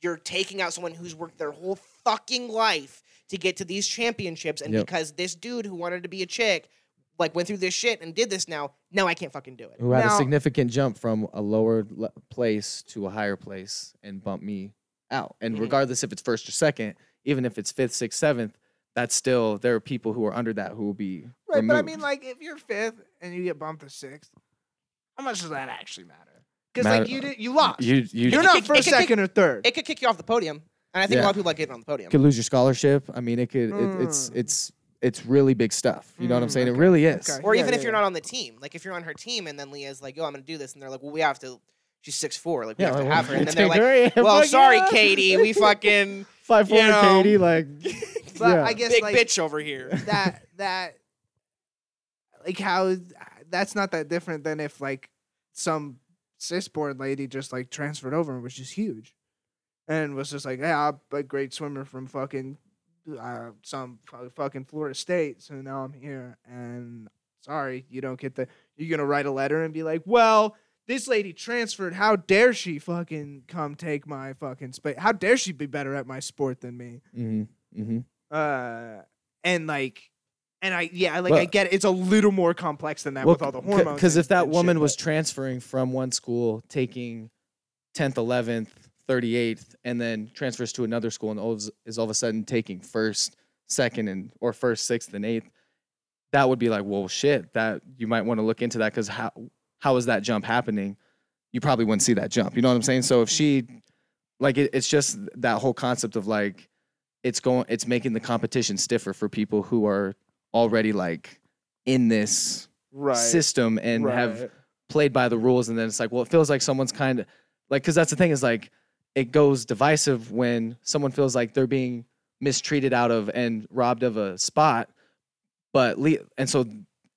you're taking out someone who's worked their whole fucking life to get to these championships, and Yep. because this dude who wanted to be a chick, like went through this shit and did this now, now I can't fucking do it. who had Now- a significant jump from a lower le- place to a higher place and bumped me out. And Mhm. regardless if it's first or second, even if it's fifth, sixth, seventh, that's still there are people who are under that who will be Right, but I mean, like, if you're fifth and you get bumped to sixth, how much does that actually matter? Because like you did, you lost. you you You're not kick- first, could kick- second, or third. It could kick you off the podium, and I think a lot of people like getting on the podium. could lose your scholarship. I mean, it could. It, it's Mm. it's it's really big stuff. You know what I'm Mm, saying? It really is. okay. Or Yeah, even yeah, if you're yeah. not on the team, like if you're on her team, and then Lia's like, "Yo, I'm gonna do this," and they're like, "Well, we have to." She's six four, like we Yeah, have to have her, and then they're [LAUGHS] like, "Well, sorry, yeah. Katie, we [LAUGHS] fucking Five four you know. Katie, like [LAUGHS] But yeah. I guess big like bitch over here." that that like how that's not that different than if like some cisboard lady just like transferred over and was just huge, and was just like, yeah, I'm a great swimmer from fucking uh, some fu- fucking Florida State, so now I'm here, and sorry, you don't get the. You're gonna write a letter and be like, well. This lady transferred. How dare she fucking come take my fucking space? How dare she be better at my sport than me? Mm-hmm. Mm-hmm. uh and like and i yeah like i get it. it's a little more complex than that with all the hormones Because if that woman shit, was but- transferring from one school, taking 10th, 11th, 38th, and then transfers to another school and all of, is all of a sudden taking first, second, and or first, sixth, and eighth, that would be like, well, shit, that you might want to look into that because how how is that jump happening? You probably wouldn't see that jump. You know what I'm saying? So if she, like, it, it's just that whole concept of like, it's going, it's making the competition stiffer for people who are already like in this right system and have played by the rules and then it's like well it feels like someone's kind of like because that's the thing is like it goes divisive when someone feels like they're being mistreated out of and robbed of a spot but Lia, and so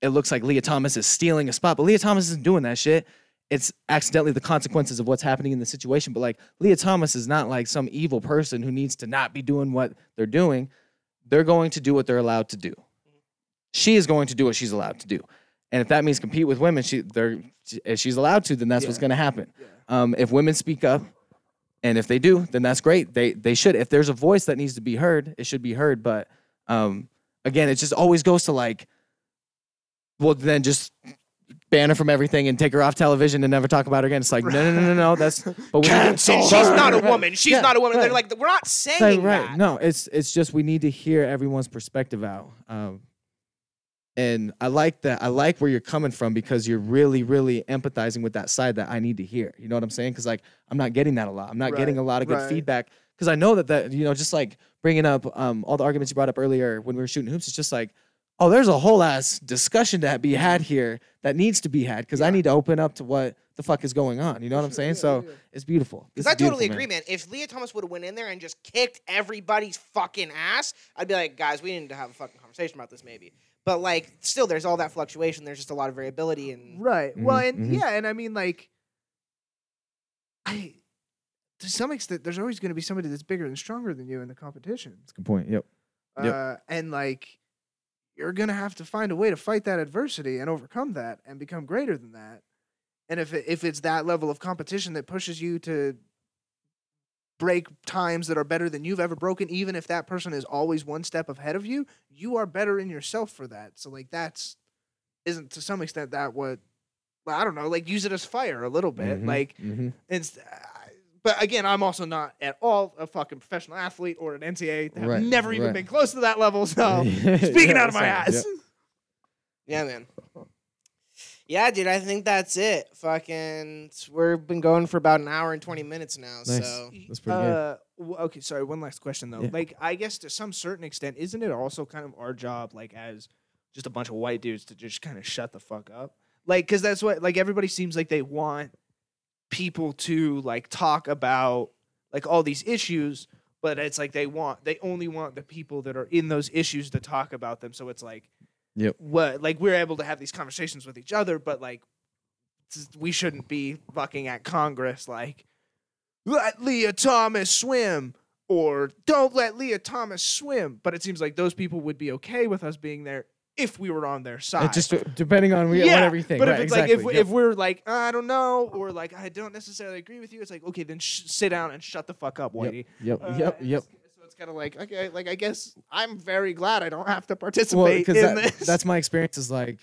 it looks like Lia Thomas is stealing a spot but Lia Thomas isn't doing that shit. It's accidentally the consequences of what's happening in the situation but like Lia Thomas is not like some evil person who needs to not be doing what they're doing. They're going to do what they're allowed to do. She is going to do what she's allowed to do. And if that means compete with women, she they're if she's allowed to, then that's what's going to happen. Yeah. Um, if women speak up, and if they do, then that's great. They they should. If there's a voice that needs to be heard, it should be heard. But um, again, it just always goes to like, well, then just ban her from everything and take her off television and never talk about her again. It's like no, no, no, no, no. That's [LAUGHS] but we And she's not a woman. She's Yeah, not a woman. They're like, we're not saying Right, right. that. No, it's it's just we need to hear everyone's perspective out. Um, and I like that. I like where you're coming from because you're really, really empathizing with that side that I need to hear. You know what I'm saying? Because like I'm not getting that a lot. I'm not getting a lot of good right. feedback because I know that that you know just like bringing up um, all the arguments you brought up earlier when we were shooting hoops. It's just like. Oh, there's a whole ass discussion to be had here that needs to be had because I need to open up to what the fuck is going on. You know what I'm saying? yeah, so yeah. it's beautiful. Because I beautiful, totally man. agree, man. If Lia Thomas would have went in there and just kicked everybody's fucking ass, I'd be like, guys, we need to have a fucking conversation about this, maybe. But like, still, there's all that fluctuation. There's just a lot of variability, and right well Mhm, and mhm. yeah and i mean like i to some extent there's always going to be somebody that's bigger and stronger than you in the competition That's a good point. Yep. Yep. uh, and like you're gonna have to find a way to fight that adversity and overcome that and become greater than that and if it, if it's that level of competition that pushes you to break times that are better than you've ever broken even if that person is always one step ahead of you you are better in yourself for that so like that's isn't to some extent that what well, I don't know, like use it as fire a little bit. Mhm, Like mhm. it's but again, I'm also not at all a fucking professional athlete or an NCAA. I've Right, never even right. been close to that level. So [LAUGHS] Yeah, speaking out of my ass. yeah, man. Yeah, dude, I think that's it. Fucking, we've been going for about an hour and twenty minutes now. Nice. So That's pretty good. Uh, w- okay, sorry. One last question though. Yeah. Like, I guess to some certain extent, isn't it also kind of our job, like as just a bunch of white dudes, to just kind of shut the fuck up? Like, because that's what like everybody seems like they want people to like talk about like all these issues, but it's like they want they only want the people that are in those issues to talk about them. So it's like, Yep. what like we're able to have these conversations with each other, but like we shouldn't be fucking at Congress like let Lia Thomas swim or don't let Lia Thomas swim. But it seems like those people would be okay with us being there if we were on their side. It just depending on we, whatever you think. But right, if it's exactly. like if, yep. if we're like I don't know or like I don't necessarily agree with you, it's like okay, then sh- sit down and shut the fuck up, Whitey. yep, Uh, yep, yep. It's- So it's kind of like okay, like I guess I'm very glad I don't have to participate because in that, this. that's my experience. Is like,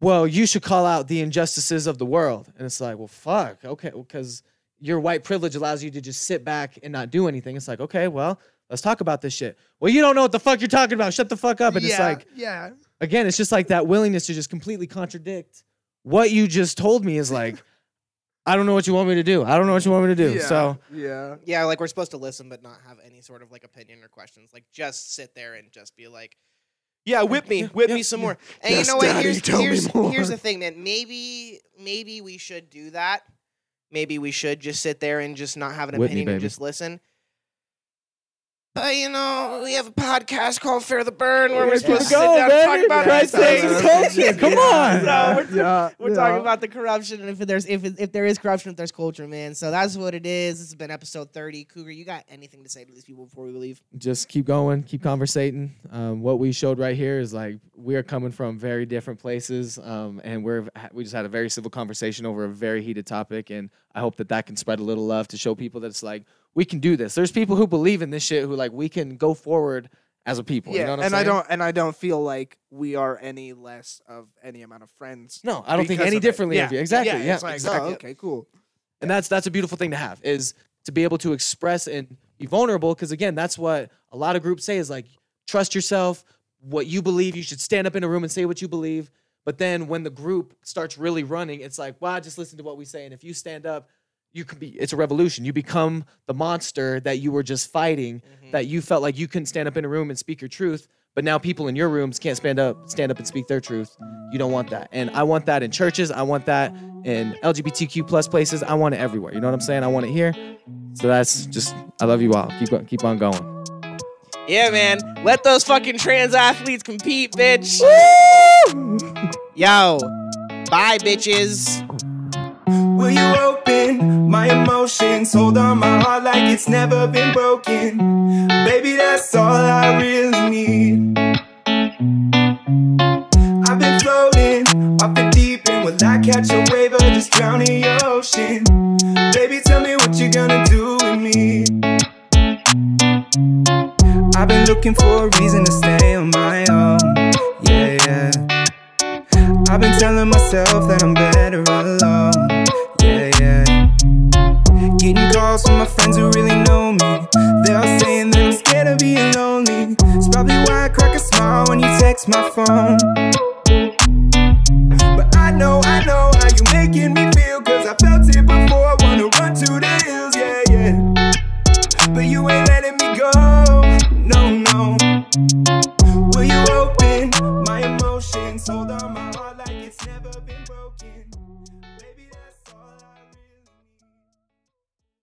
well, you should call out the injustices of the world, and it's like, well, fuck, okay, because your white privilege allows you to just sit back and not do anything. It's like, okay, well, let's talk about this shit. Well, you don't know what the fuck you're talking about. Shut the fuck up. And yeah, it's like, yeah, again, it's just like that willingness to just completely contradict what you just told me is like, I don't know what you want me to do. I don't know what you want me to do. yeah, So yeah. Yeah, like we're supposed to listen but not have any sort of like opinion or questions. Like just sit there and just be like, "Yeah, whip me, whip yeah, me some yeah. more." And Yes, you know what? Daddy, here's tell me here's more. here's the thing, man. Maybe maybe we should do that. Maybe we should just sit there and just not have an Whip me, opinion and just listen. But you know, we have a podcast called Fair the Burn where we're supposed it to sit going, down and talk about Christ these sakes, things. culture, come on. No, we're, yeah, we're talking about the corruption and if there's if if there is corruption, if there's culture, man. So that's what it is. This has been episode thirty. Cougar, you got anything to say to these people before we leave? just keep going, keep conversating. Um, what we showed right here is like we are coming from very different places, um, and we're we just had a very civil conversation over a very heated topic, and I hope that that can spread a little love to show people that it's like we can do this. There's people who believe in this shit who like we can go forward as a people. Yeah, you know and I don't and I don't feel like we are any less of any amount of friends. No, I don't think any of differently of you. Exactly. Yeah, Yeah, it's like, exactly. oh, okay, cool. and that's that's a beautiful thing to have is to be able to express and be vulnerable because again that's what a lot of groups say is like trust yourself what you believe you should stand up in a room and say what you believe but then when the group starts really running it's like well just listen to what we say and if you stand up you can be it's a revolution. You become the monster that you were just fighting mm-hmm. that you felt like you couldn't stand up in a room and speak your truth but now people in your rooms can't stand up stand up and speak their truth. You don't want that. And i want that in churches. I want that in lgbtq plus places. I want it everywhere. You know what i'm saying? I want it here. So that's just i love you all. Keep keep on going. Yeah, man. Let those fucking trans athletes compete, bitch. Yo. Bye, bitches. Will you open my emotions? Hold on my heart like it's never been broken. Baby, that's all I really need. I've been floating off the deep end. Will I catch a wave or just drown in your ocean? Baby, tell me what you're gonna do with me. I've been looking for a reason to stay on my own. Yeah, yeah. I've been telling myself that I'm better alone. Getting calls from my friends who really know me. They're all saying that I'm scared of being lonely. It's probably why I crack a smile when you text my phone. But I know, I know how you making me feel. Cause I felt it before. Wanna run to the hills, yeah, yeah. But you ain't letting me go. No, no. Will you open my emotions? Hold on.